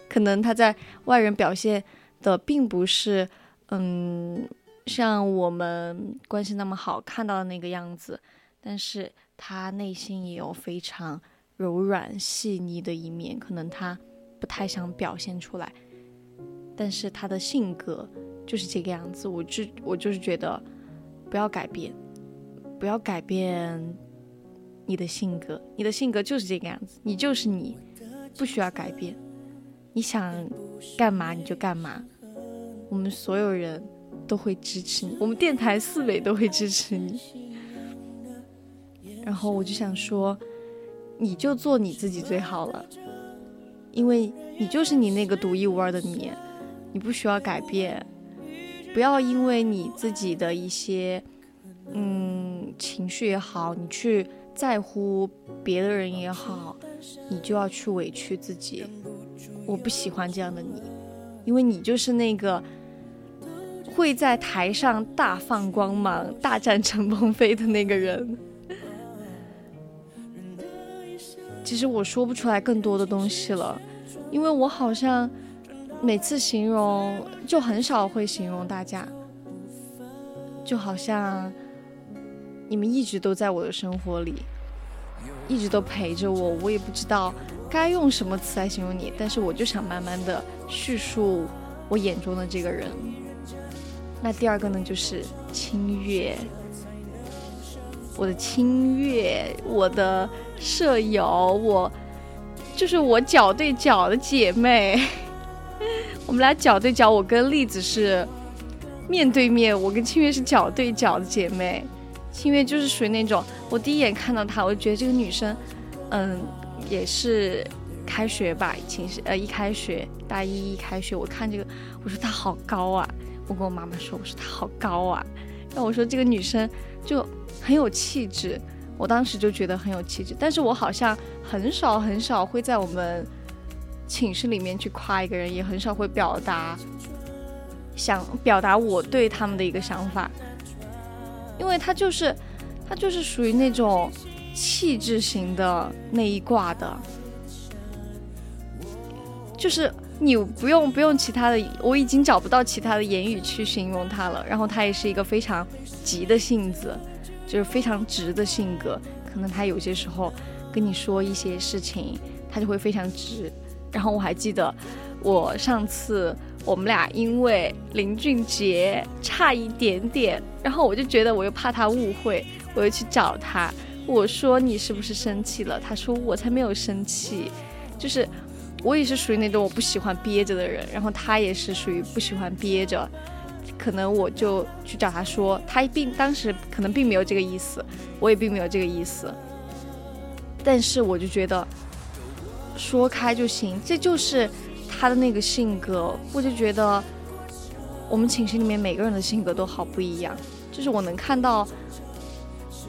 可能他在外人表现的并不是，嗯，像我们关系那么好看到的那个样子，但是他内心也有非常柔软细腻的一面，可能他不太想表现出来，但是他的性格就是这个样子。我就我就是觉得不要改变，不要改变你的性格，你的性格就是这个样子，你就是你，不需要改变。你想干嘛你就干嘛，我们所有人都会支持你，我们电台四美都会支持你。然后我就想说，你就做你自己最好了，因为你就是你那个独一无二的你，你不需要改变。不要因为你自己的一些嗯情绪也好，你去在乎别的人也好，你就要去委屈自己。我不喜欢这样的你，因为你就是那个会在台上大放光芒、大战陈鹏飞的那个人。其实我说不出来更多的东西了，因为我好像每次形容就很少会形容大家，就好像你们一直都在我的生活里，一直都陪着我，我也不知道该用什么词来形容你，但是我就想慢慢的叙述我眼中的这个人。那第二个呢，就是清月，我的清月，我的舍友，我就是我脚对脚的姐妹，我们俩脚对脚，我跟栗子是面对面，我跟清月是脚对脚的姐妹。清月就是属于那种，我第一眼看到她，我就觉得这个女生，嗯，也是开学吧，寝室呃一开学大一一开学，我看这个，我说她好高啊，我跟我妈妈说，我说她好高啊，然后我说这个女生就很有气质，我当时就觉得很有气质，但是我好像很少很少会在我们寝室里面去夸一个人，也很少会表达想表达我对他们的一个想法。因为他就是，他就是属于那种气质型的那一挂的，就是你不用不用其他的，我已经找不到其他的言语去形容他了。然后他也是一个非常急的性子，就是非常直的性格。可能他有些时候跟你说一些事情，他就会非常直。然后我还记得我上次。我们俩因为林俊杰差一点点，然后我就觉得我又怕他误会，我又去找他，我说你是不是生气了？他说我才没有生气，就是我也是属于那种我不喜欢憋着的人，然后他也是属于不喜欢憋着，可能我就去找他说，他并当时可能并没有这个意思，我也并没有这个意思，但是我就觉得说开就行，这就是。他的那个性格，我就觉得我们寝室里面每个人的性格都好不一样，就是我能看到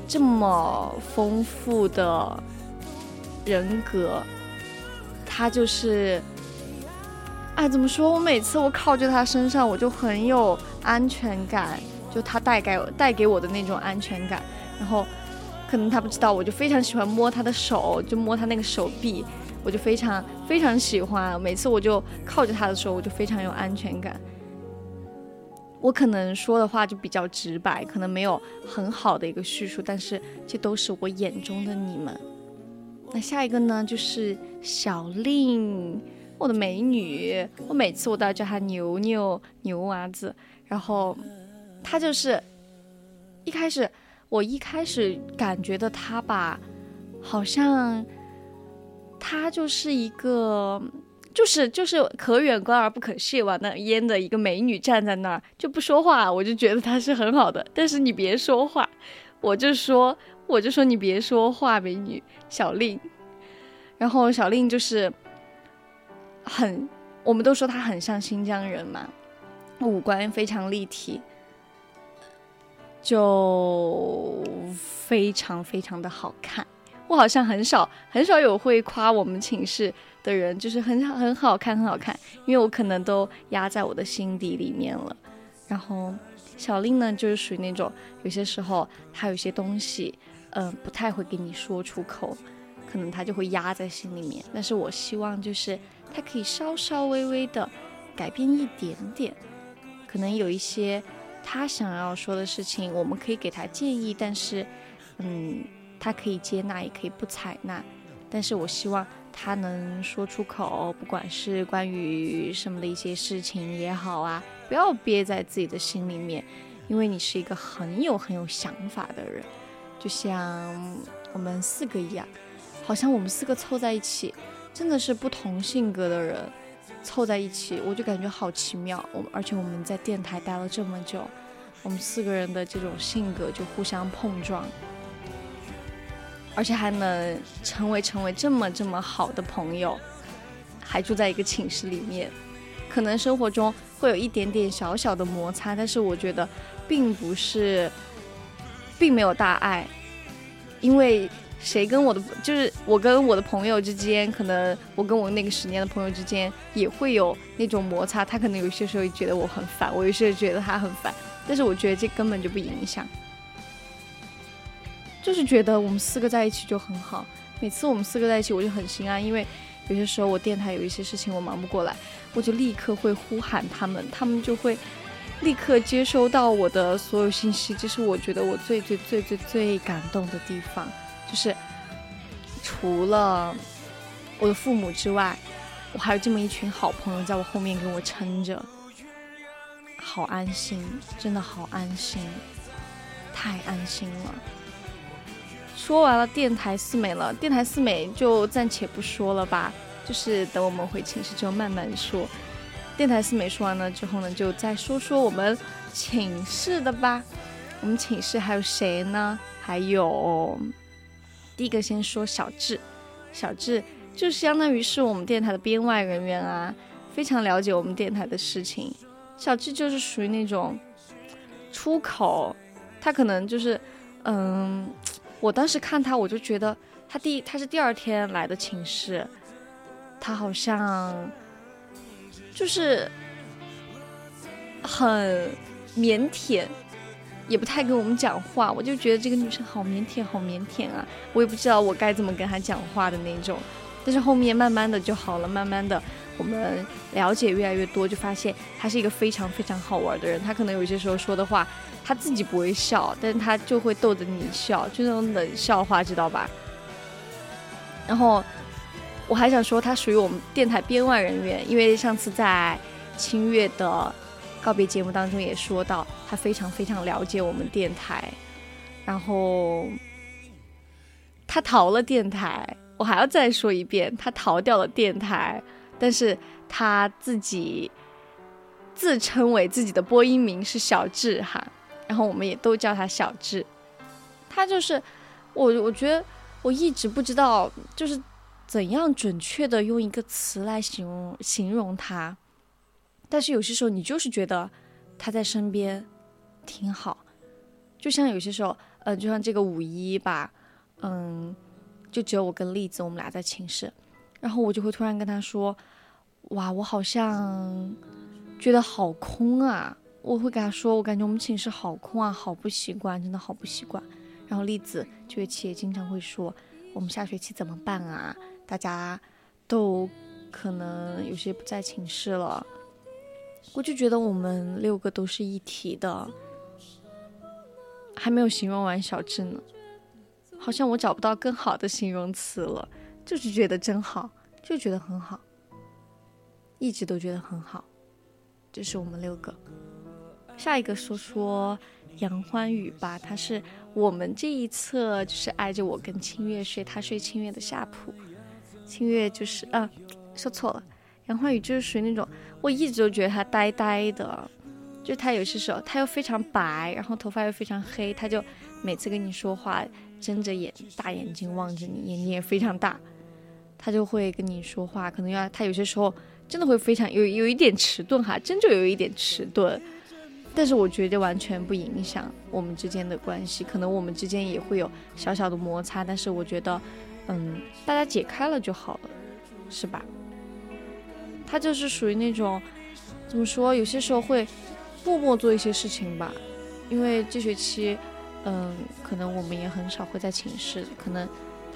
这么丰富的人格，他就是，哎，怎么说？我每次我靠在他身上，我就很有安全感，就他带给我带给我的那种安全感。然后，可能他不知道，我就非常喜欢摸他的手，就摸他那个手臂，我就非常非常喜欢。每次我就靠着他的时候，我就非常有安全感。我可能说的话就比较直白，可能没有很好的一个叙述，但是这都是我眼中的你们。那下一个呢，就是小令，我的美女，我每次我都要叫她牛牛牛娃子，然后她就是一开始，我一开始感觉的她吧，好像她就是一个。就是就是可远观而不可亵玩的焉的一个美女站在那儿就不说话，我就觉得她是很好的。但是你别说话，我就说我就说你别说话，美女小令。然后小令就是很，我们都说她很像新疆人嘛，五官非常立体，就非常非常的好看。我好像很少很少有会夸我们寝室的人，就是很很好看很好看，因为我可能都压在我的心底里面了。然后小令呢，就是属于那种有些时候他有些东西，嗯、不太会给你说出口，可能他就会压在心里面。但是我希望就是他可以稍稍微微的改变一点点，可能有一些他想要说的事情，我们可以给他建议，但是，嗯。他可以接纳，也可以不采纳，但是我希望他能说出口，不管是关于什么的一些事情也好啊，不要憋在自己的心里面，因为你是一个很有很有想法的人，就像我们四个一样，好像我们四个凑在一起，真的是不同性格的人凑在一起，我就感觉好奇妙。我们而且我们在电台待了这么久，我们四个人的这种性格就互相碰撞。而且还能成为成为这么这么好的朋友，还住在一个寝室里面，可能生活中会有一点点小小的摩擦，但是我觉得并不是，并没有大碍，因为谁跟我的就是我跟我的朋友之间，可能我跟我那个十年的朋友之间也会有那种摩擦，他可能有些时候觉得我很烦，我有些时候觉得他很烦，但是我觉得这根本就不影响。就是觉得我们四个在一起就很好，每次我们四个在一起我就很心安，因为有些时候我电台有一些事情我忙不过来，我就立刻会呼喊他们，他们就会立刻接收到我的所有信息，这是我觉得我最最最最最感动的地方，就是除了我的父母之外，我还有这么一群好朋友在我后面给我撑着，好安心，真的好安心，太安心了。说完了电台四美了，电台四美就暂且不说了吧，就是等我们回寝室之后慢慢说。电台四美说完了之后呢，就再说说我们寝室的吧。我们寝室还有谁呢？还有第一个先说小智，小智就相当于是我们电台的编外人员啊，非常了解我们电台的事情。小智就是属于那种出口，他可能就是嗯。我当时看他，我就觉得他第他是第二天来的寝室，他好像就是很腼腆，也不太跟我们讲话。我就觉得这个女生好腼腆，好腼腆啊！我也不知道我该怎么跟她讲话的那种。但是后面慢慢的就好了，慢慢的我们了解越来越多，就发现她是一个非常非常好玩的人。她可能有些时候说的话。他自己不会笑，但是他就会逗着你笑，就那种冷笑话，知道吧？然后我还想说，他属于我们电台编外人员，因为上次在清月的告别节目当中也说到，他非常非常了解我们电台。然后他逃了电台，我还要再说一遍，他逃掉了电台，但是他自己自称为自己的播音名是小智哈。然后我们也都叫他小智，他就是我，我觉得我一直不知道就是怎样准确的用一个词来形容形容他，但是有些时候你就是觉得他在身边挺好。就像有些时候，呃，就像这个五一吧，嗯，就只有我跟栗子，我们俩在寝室，然后我就会突然跟他说，哇，我好像觉得好空啊。我会跟他说，我感觉我们寝室好空啊，好不习惯，真的好不习惯。然后栗子这学期也经常会说，我们下学期怎么办啊？大家都可能有些不在寝室了，我就觉得我们六个都是一体的。还没有形容完小智呢，好像我找不到更好的形容词了，就是觉得真好，就觉得很好，一直都觉得很好。这是我们六个，下一个说说杨欢宇吧，他是我们这一侧，就是挨着我跟清月睡，他睡清月的下铺，清月就是啊，说错了，杨欢宇就是属于那种，我一直都觉得他呆呆的。就他有些时候，他又非常白，然后头发又非常黑，他就每次跟你说话，睁着眼大眼睛望着你，眼睛也非常大，他就会跟你说话，可能要他有些时候真的会非常有有一点迟钝哈，真就有一点迟钝，但是我觉得完全不影响我们之间的关系，可能我们之间也会有小小的摩擦，但是我觉得，嗯，大家解开了就好了，是吧？他就是属于那种，怎么说，有些时候会。默默做一些事情吧，因为这学期，嗯，可能我们也很少会在寝室，可能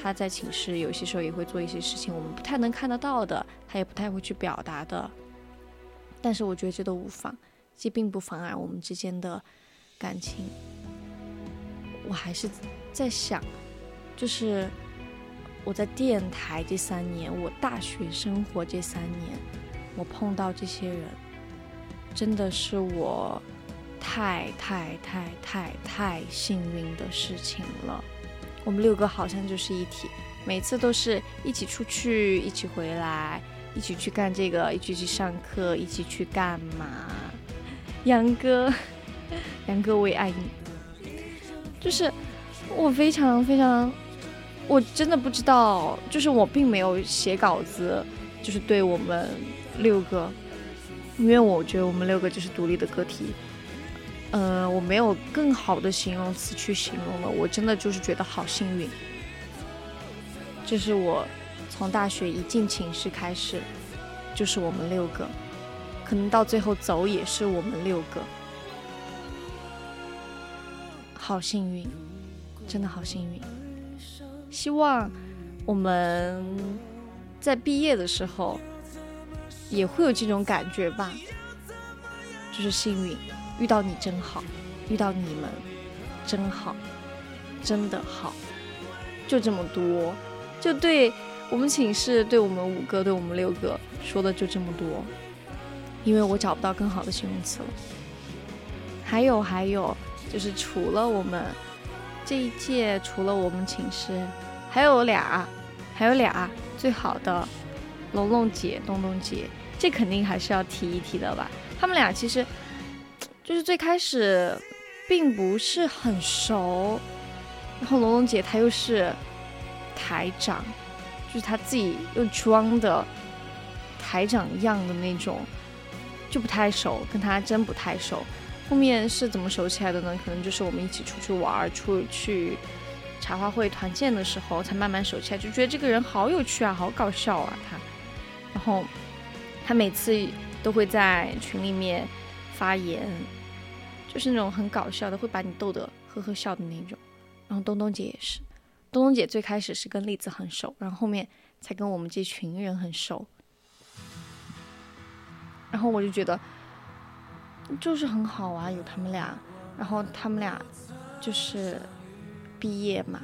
他在寝室有些时候也会做一些事情，我们不太能看得到的，他也不太会去表达的。但是我觉得这都无妨，这并不妨碍我们之间的感情。我还是在想，就是我在电台这三年，我大学生活这三年，我碰到这些人。真的是我太太太太太幸运的事情了。我们六个好像就是一体，每次都是一起出去，一起回来，一起去干这个，一起去上课，一起去干嘛？杨哥，杨哥，我也爱你。就是我非常非常，我真的不知道，就是我并没有写稿子，就是对我们六个。因为我觉得我们六个就是独立的个体，呃，我没有更好的形容词去形容了。我真的就是觉得好幸运，这是我从大学一进寝室开始，就是我们六个，可能到最后走也是我们六个，好幸运，真的好幸运。希望我们在毕业的时候。也会有这种感觉吧，就是幸运，遇到你真好，遇到你们真好，真的好，就这么多，就对我们寝室，对我们五个，对我们六个说的就这么多，因为我找不到更好的形容词了。还有还有，就是除了我们这一届，除了我们寝室，还有俩，还有俩最好的。龙龙姐、东东姐，这肯定还是要提一提的吧？他们俩其实就是最开始并不是很熟，然后龙龙姐她又是台长，就是她自己又装的台长样的那种，就不太熟，跟她真不太熟。后面是怎么熟起来的呢？可能就是我们一起出去玩儿，出去茶话会团建的时候，才慢慢熟起来，就觉得这个人好有趣啊，好搞笑啊，他。然后他每次都会在群里面发言，就是那种很搞笑的，会把你逗得呵呵笑的那种。然后东东姐也是，东东姐最开始是跟栗子很熟，然后后面才跟我们这群人很熟。然后我就觉得就是很好啊，有他们俩。然后他们俩就是毕业嘛，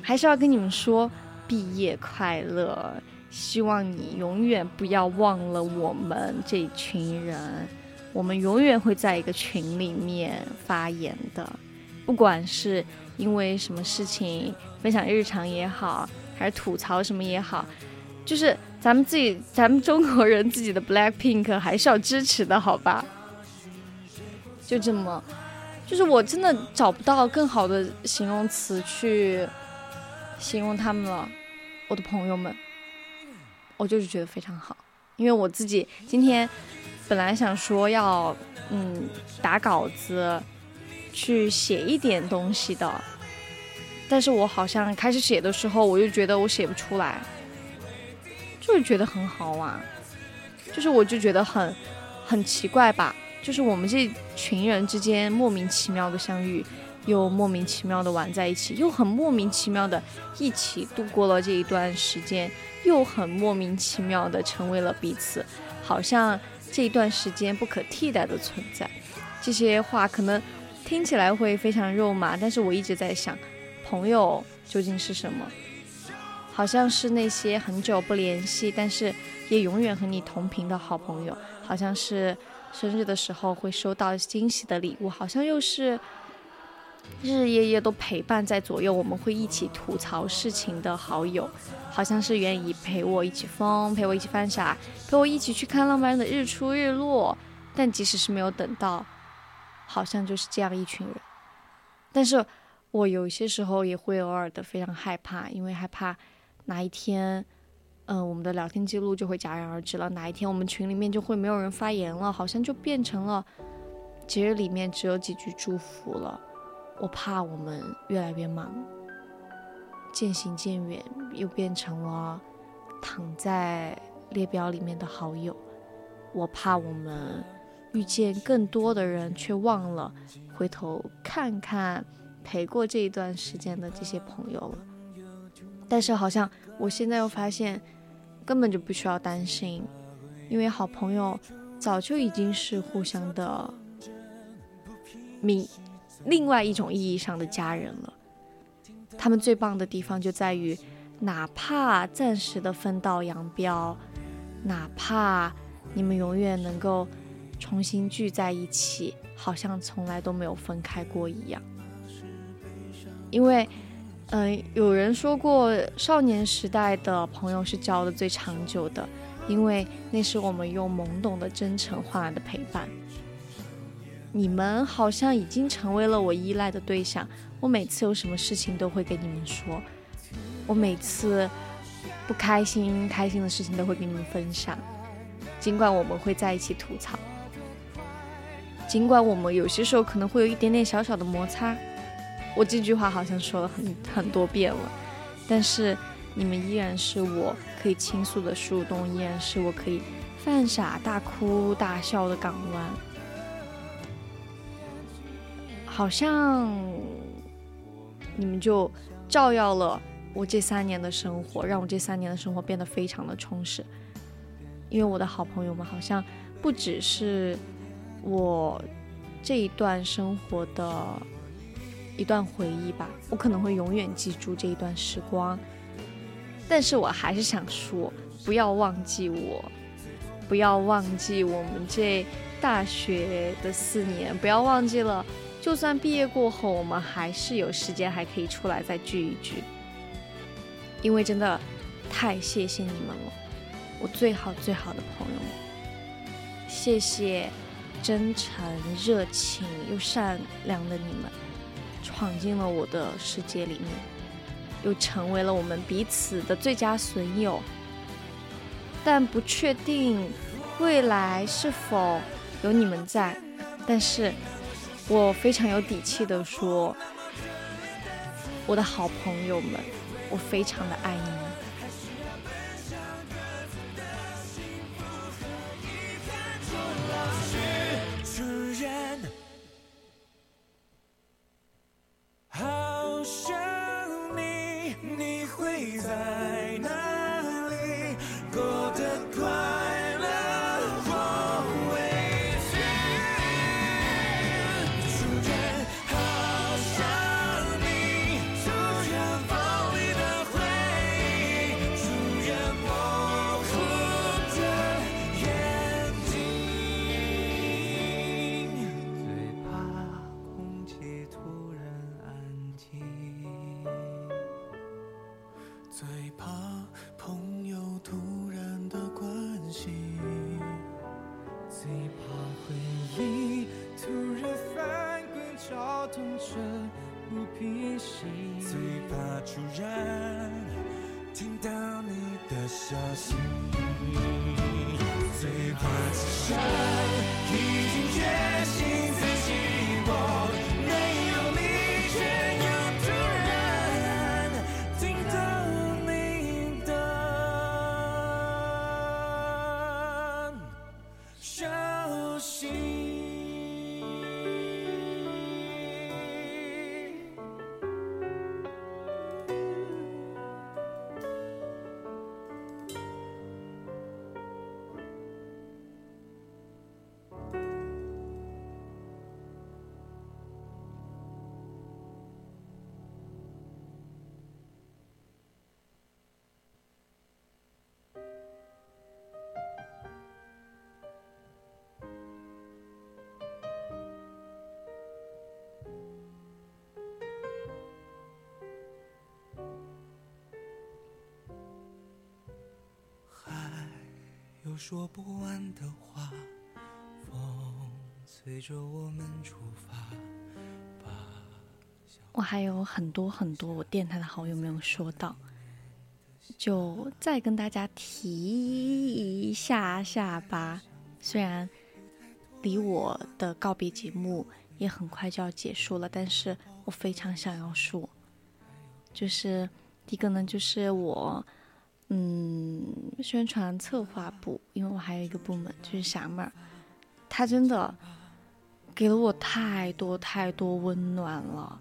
还是要跟你们说毕业快乐。希望你永远不要忘了我们这群人，我们永远会在一个群里面发言的，不管是因为什么事情分享日常也好，还是吐槽什么也好，就是咱们自己，咱们中国人自己的 Black Pink 还是要支持的，好吧？就这么，就是我真的找不到更好的形容词去形容他们了，我的朋友们。我就是觉得非常好，因为我自己今天本来想说要嗯打稿子，去写一点东西的，但是我好像开始写的时候，我就觉得我写不出来，就是觉得很好玩，就是我就觉得很很奇怪吧，就是我们这群人之间莫名其妙的相遇。又莫名其妙的玩在一起，又很莫名其妙的一起度过了这一段时间，又很莫名其妙的成为了彼此，好像这一段时间不可替代的存在。这些话可能听起来会非常肉麻，但是我一直在想，朋友究竟是什么？好像是那些很久不联系，但是也永远和你同频的好朋友，好像是生日的时候会收到惊喜的礼物，好像又是。日日夜夜都陪伴在左右，我们会一起吐槽事情的好友，好像是愿意陪我一起疯，陪我一起犯傻，陪我一起去看浪漫的日出日落。但即使是没有等到，好像就是这样一群人。但是我有些时候也会偶尔的非常害怕，因为害怕哪一天，嗯，我们的聊天记录就会戛然而止了，哪一天我们群里面就会没有人发言了，好像就变成了节日里面只有几句祝福了。我怕我们越来越忙，渐行渐远，又变成了躺在列表里面的好友。我怕我们遇见更多的人，却忘了回头看看陪过这一段时间的这些朋友了。但是好像我现在又发现，根本就不需要担心，因为好朋友早就已经是互相的另。另外一种意义上的家人了，他们最棒的地方就在于，哪怕暂时的分道扬镳，哪怕你们永远能够重新聚在一起，好像从来都没有分开过一样。因为，嗯，有人说过，少年时代的朋友是交的最长久的，因为那是我们用懵懂的真诚换来的陪伴。你们好像已经成为了我依赖的对象，我每次有什么事情都会跟你们说，我每次不开心、开心的事情都会跟你们分享，尽管我们会在一起吐槽，尽管我们有些时候可能会有一点点小小的摩擦，我这句话好像说了很很多遍了，但是你们依然是我可以倾诉的树洞，依然是我可以犯傻、大哭大笑的港湾。好像你们就照耀了我这三年的生活，让我这三年的生活变得非常的充实。因为我的好朋友们好像不只是我这一段生活的一段回忆吧，我可能会永远记住这一段时光。但是我还是想说，不要忘记我，不要忘记我们这大学的四年，不要忘记了。就算毕业过后，我们还是有时间，还可以出来再聚一聚。因为真的太谢谢你们了，我最好最好的朋友们，谢谢真诚、热情又善良的你们，闯进了我的世界里面，又成为了我们彼此的最佳损友。但不确定未来是否有你们在，但是。我非常有底气的说，我的好朋友们，我非常的爱你。有说不完的话，风随着我们出发。把我还有很多很多我电台的好友没有说到，就再跟大家提一下下吧。虽然离我的告别节目也很快就要结束了，但是我非常想要说，就是第一个呢，就是我嗯宣传策划部，因为我还有一个部门就是霞妹儿，她真的给了我太多太多温暖了。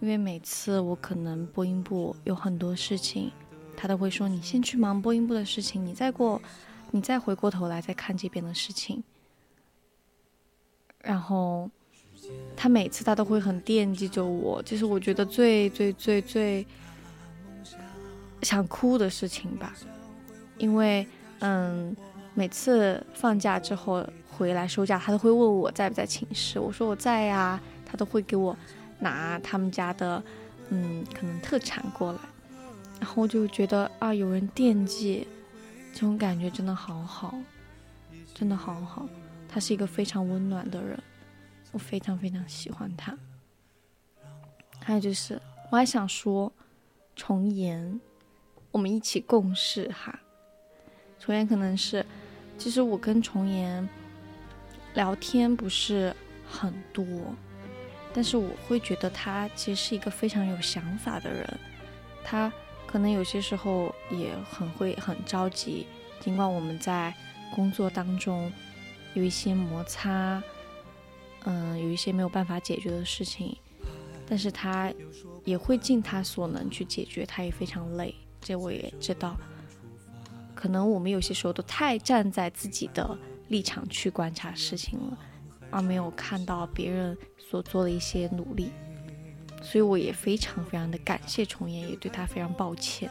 因为每次我可能播音部有很多事情，她都会说你先去忙播音部的事情，你再过，你再回过头来再看这边的事情。然后她每次她都会很惦记着我，这是我觉得最最最最想哭的事情吧。因为嗯，每次放假之后回来收假，他都会问我在不在寝室，我说我在呀，他都会给我。拿他们家的，嗯，可能特产过来，然后就觉得啊，有人惦记，这种感觉真的好好，真的好好。他是一个非常温暖的人，我非常非常喜欢他。还有就是，我还想说，重言，我们一起共事哈。重言可能是，其实我跟重言聊天不是很多。但是我会觉得他其实是一个非常有想法的人，他可能有些时候也很会很着急，尽管我们在工作当中有一些摩擦，嗯，有一些没有办法解决的事情，但是他也会尽他所能去解决，他也非常累，这我也知道。可能我们有些时候都太站在自己的立场去观察事情了。而没有看到别人所做的一些努力，所以我也非常非常的感谢重言，也对他非常抱歉，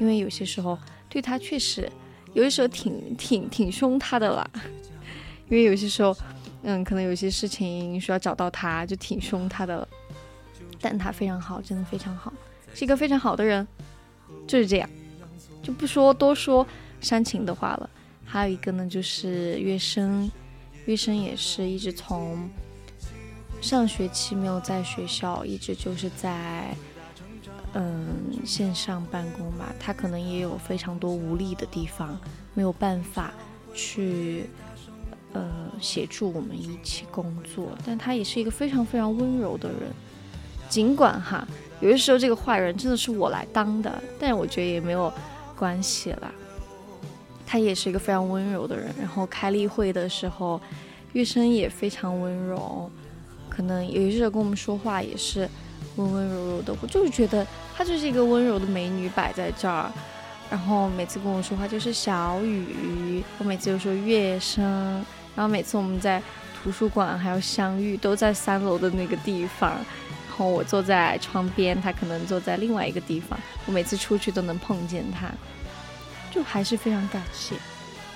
因为有些时候对他确实有些时候挺挺挺凶他的啦，因为有些时候，嗯，可能有些事情需要找到他，就挺凶他的，但他非常好，真的非常好，是一个非常好的人，就是这样，就不说多说煽情的话了。还有一个呢，就是月生。月生也是一直从上学期没有在学校，一直就是在嗯线上办公吧。他可能也有非常多无力的地方，没有办法去呃协助我们一起工作。但他也是一个非常非常温柔的人。尽管哈，有些时候这个坏人真的是我来当的，但我觉得也没有关系啦。他也是一个非常温柔的人，然后开例会的时候，月生也非常温柔，可能有些时候跟我们说话也是温温柔柔的。我就是觉得她就是一个温柔的美女摆在这儿，然后每次跟我说话就是小雨，我每次就说月生，然后每次我们在图书馆还有相遇都在三楼的那个地方，然后我坐在窗边，他可能坐在另外一个地方，我每次出去都能碰见他。就还是非常感谢，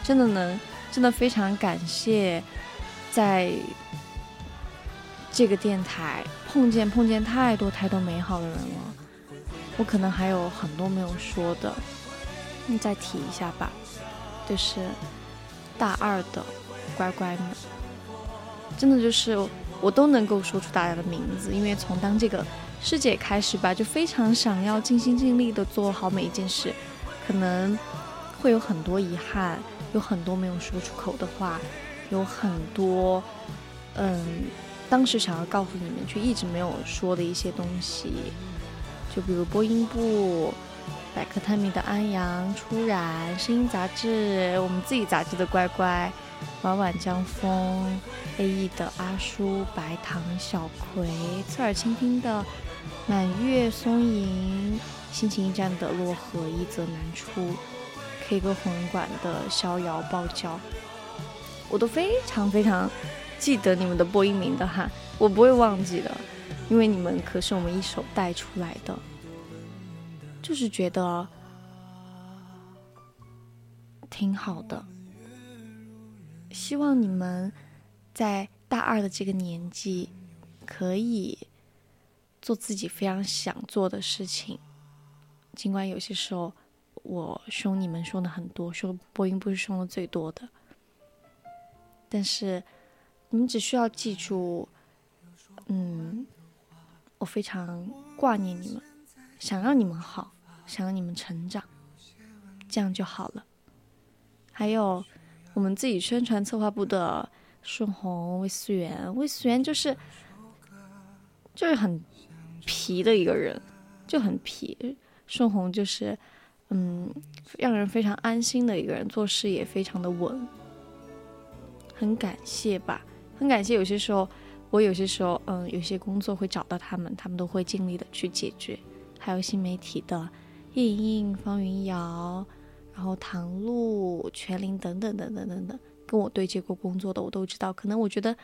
真的能，真的非常感谢，在这个电台碰见碰见太多太多美好的人了。我可能还有很多没有说的，你再提一下吧。就是大二的乖乖们，真的就是我都能够说出大家的名字，因为从当这个师姐开始吧，就非常想要尽心尽力的做好每一件事，可能。会有很多遗憾，有很多没有说出口的话，有很多，嗯，当时想要告诉你们却一直没有说的一些东西，就比如播音部、百科探秘的安阳、初染、声音杂志、我们自己杂志的乖乖、晚晚江风、A E 的阿叔、白糖小葵、侧耳倾听的满月松影、心情驿站的洛河一则难出。K 歌红馆的逍遥爆娇，我都非常非常记得你们的播音名的哈，我不会忘记的，因为你们可是我们一手带出来的，就是觉得挺好的。希望你们在大二的这个年纪，可以做自己非常想做的事情，尽管有些时候。我凶你们凶的很多，说播音不是凶的最多的，但是你们只需要记住，嗯，我非常挂念你们，想让你们好，想让你们成长，这样就好了。还有我们自己宣传策划部的顺红、魏思源，魏思源就是就是很皮的一个人，就很皮。顺红就是嗯，让人非常安心的一个人，做事也非常的稳。很感谢吧，很感谢。有些时候我有些时候嗯，有些工作会找到他们，他们都会尽力的去解决。还有新媒体的叶莹莹、方云瑶。然后唐露、全林等等等等等等，跟我对接过工作的我都知道。可能我觉得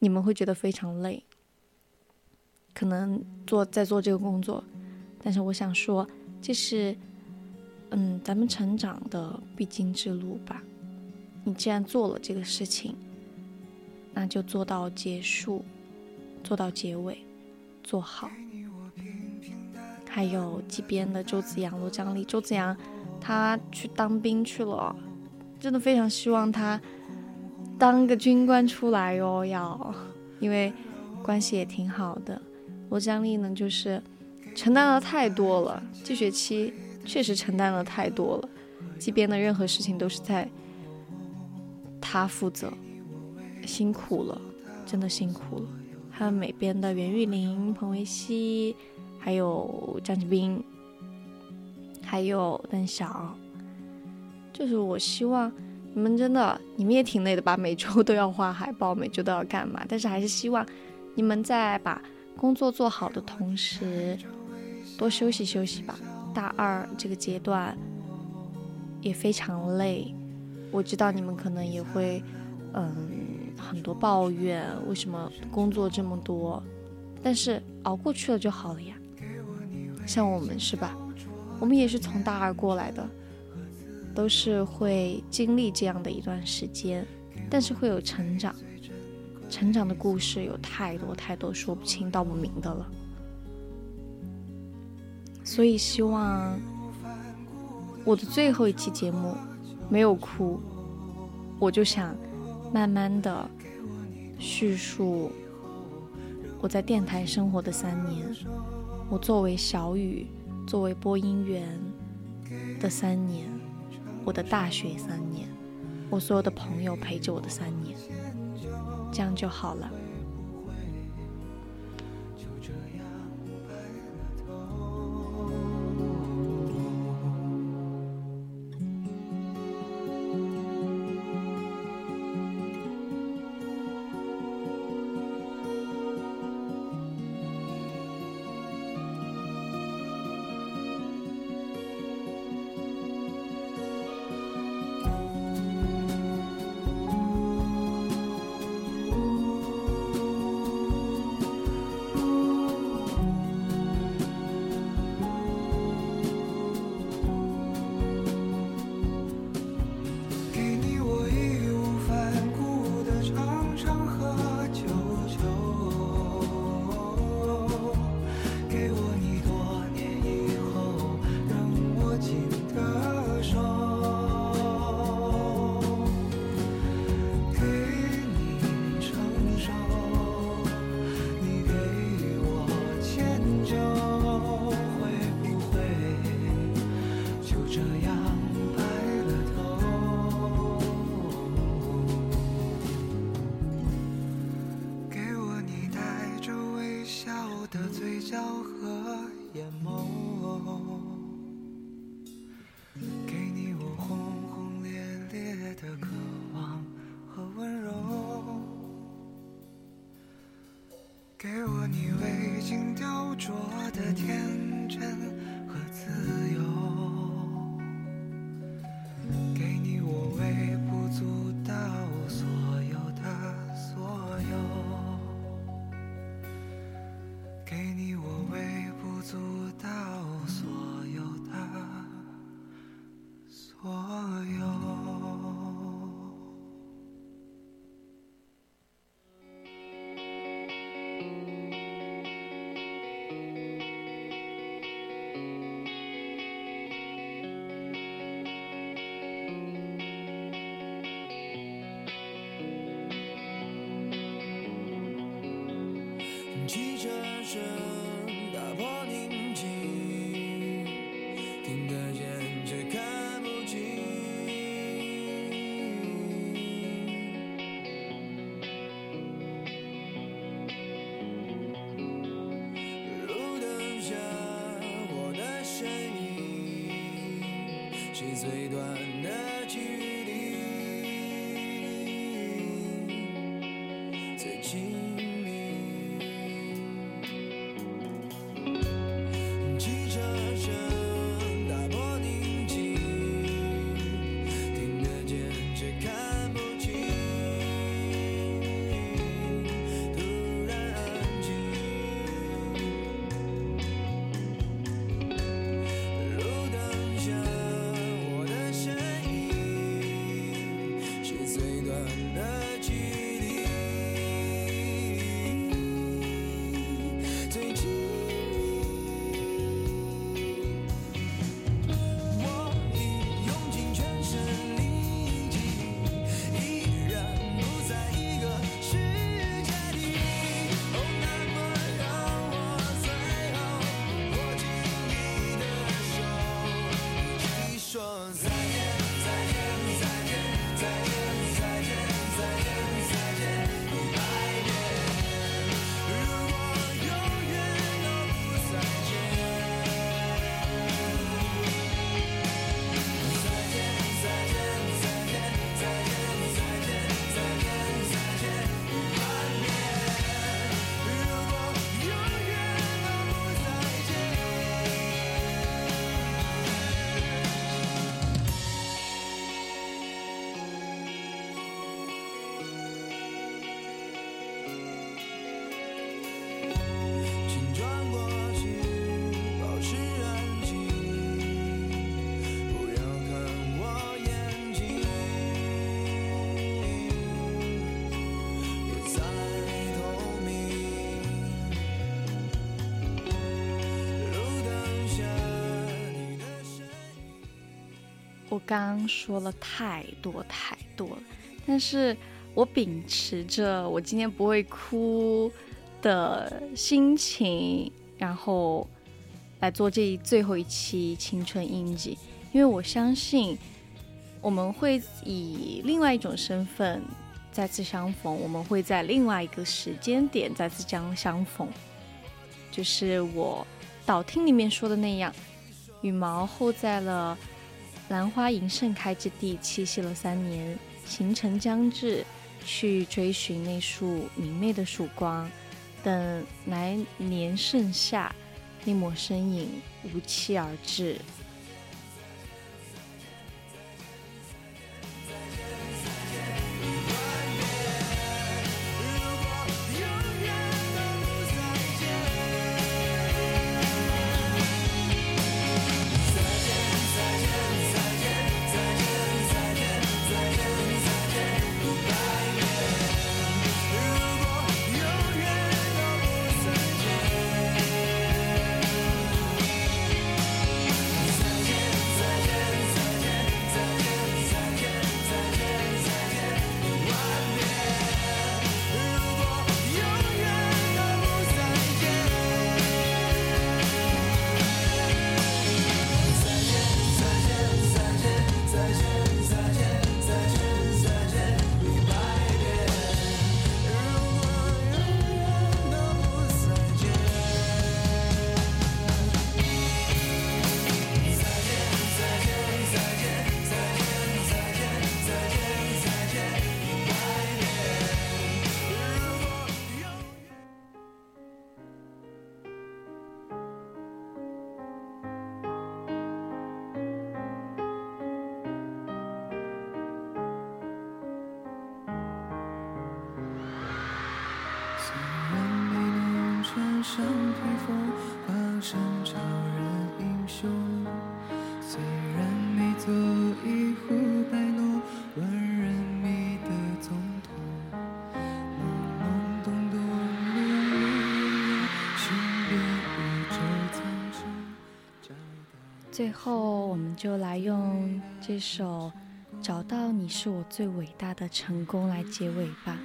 你们会觉得非常累，可能做在做这个工作，但是我想说，这是嗯咱们成长的必经之路吧。你既然做了这个事情，那就做到结束，做到结尾，做好。还有这边的周子阳、罗张丽、周子阳。他去当兵去了，真的非常希望他当个军官出来哟，要，因为关系也挺好的。罗江丽呢，就是承担了太多了，这学期确实承担了太多了，这边的任何事情都是在他负责，辛苦了，真的辛苦了。还有美编的袁玉玲、彭维熙，还有张继斌。还有邓晓，就是我希望你们真的，你们也挺累的吧？每周都要画海报，每周都要干嘛？但是还是希望你们在把工作做好的同时，多休息休息吧。大二这个阶段也非常累，我知道你们可能也会，嗯，很多抱怨，为什么工作这么多？但是熬过去了就好了呀。像我们是吧？我们也是从大二过来的，都是会经历这样的一段时间，但是会有成长，成长的故事有太多太多说不清道不明的了。所以希望我的最后一期节目没有哭，我就想慢慢的叙述我在电台生活的三年，我作为小雨。作为播音员的三年，我的大学三年，我所有的朋友陪着我的三年，这样就好了。装的天真。刚说了太多太多了，但是我秉持着我今天不会哭的心情，然后来做这一最后一期青春印记，因为我相信我们会以另外一种身份再次相逢，我们会在另外一个时间点再次将相逢，就是我导听里面说的那样，羽毛候在了。兰花迎盛开之地栖息了三年，行程将至，去追寻那束明媚的曙光，等来年盛夏，那抹身影无期而至。最后，我们就来用这首《找到你是我最伟大的成功》来结尾吧。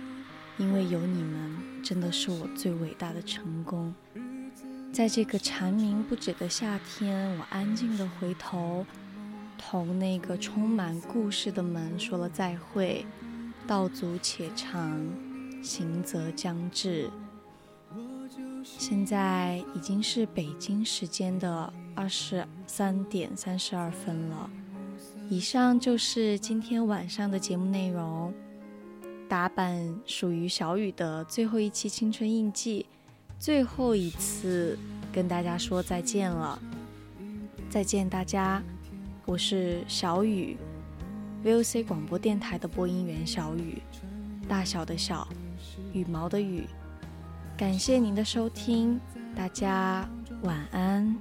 因为有你们，真的是我最伟大的成功。在这个蝉鸣不止的夏天，我安静地回头，同那个充满故事的门说了再会。道阻且长，行则将至。现在已经是北京时间的二十三点三十二分了。以上就是今天晚上的节目内容。打板属于小雨的最后一期青春印记，最后一次跟大家说再见了。再见，大家，我是小雨。VOC 广播电台的播音员小雨，大小的小，羽毛的羽，感谢您的收听，大家晚安。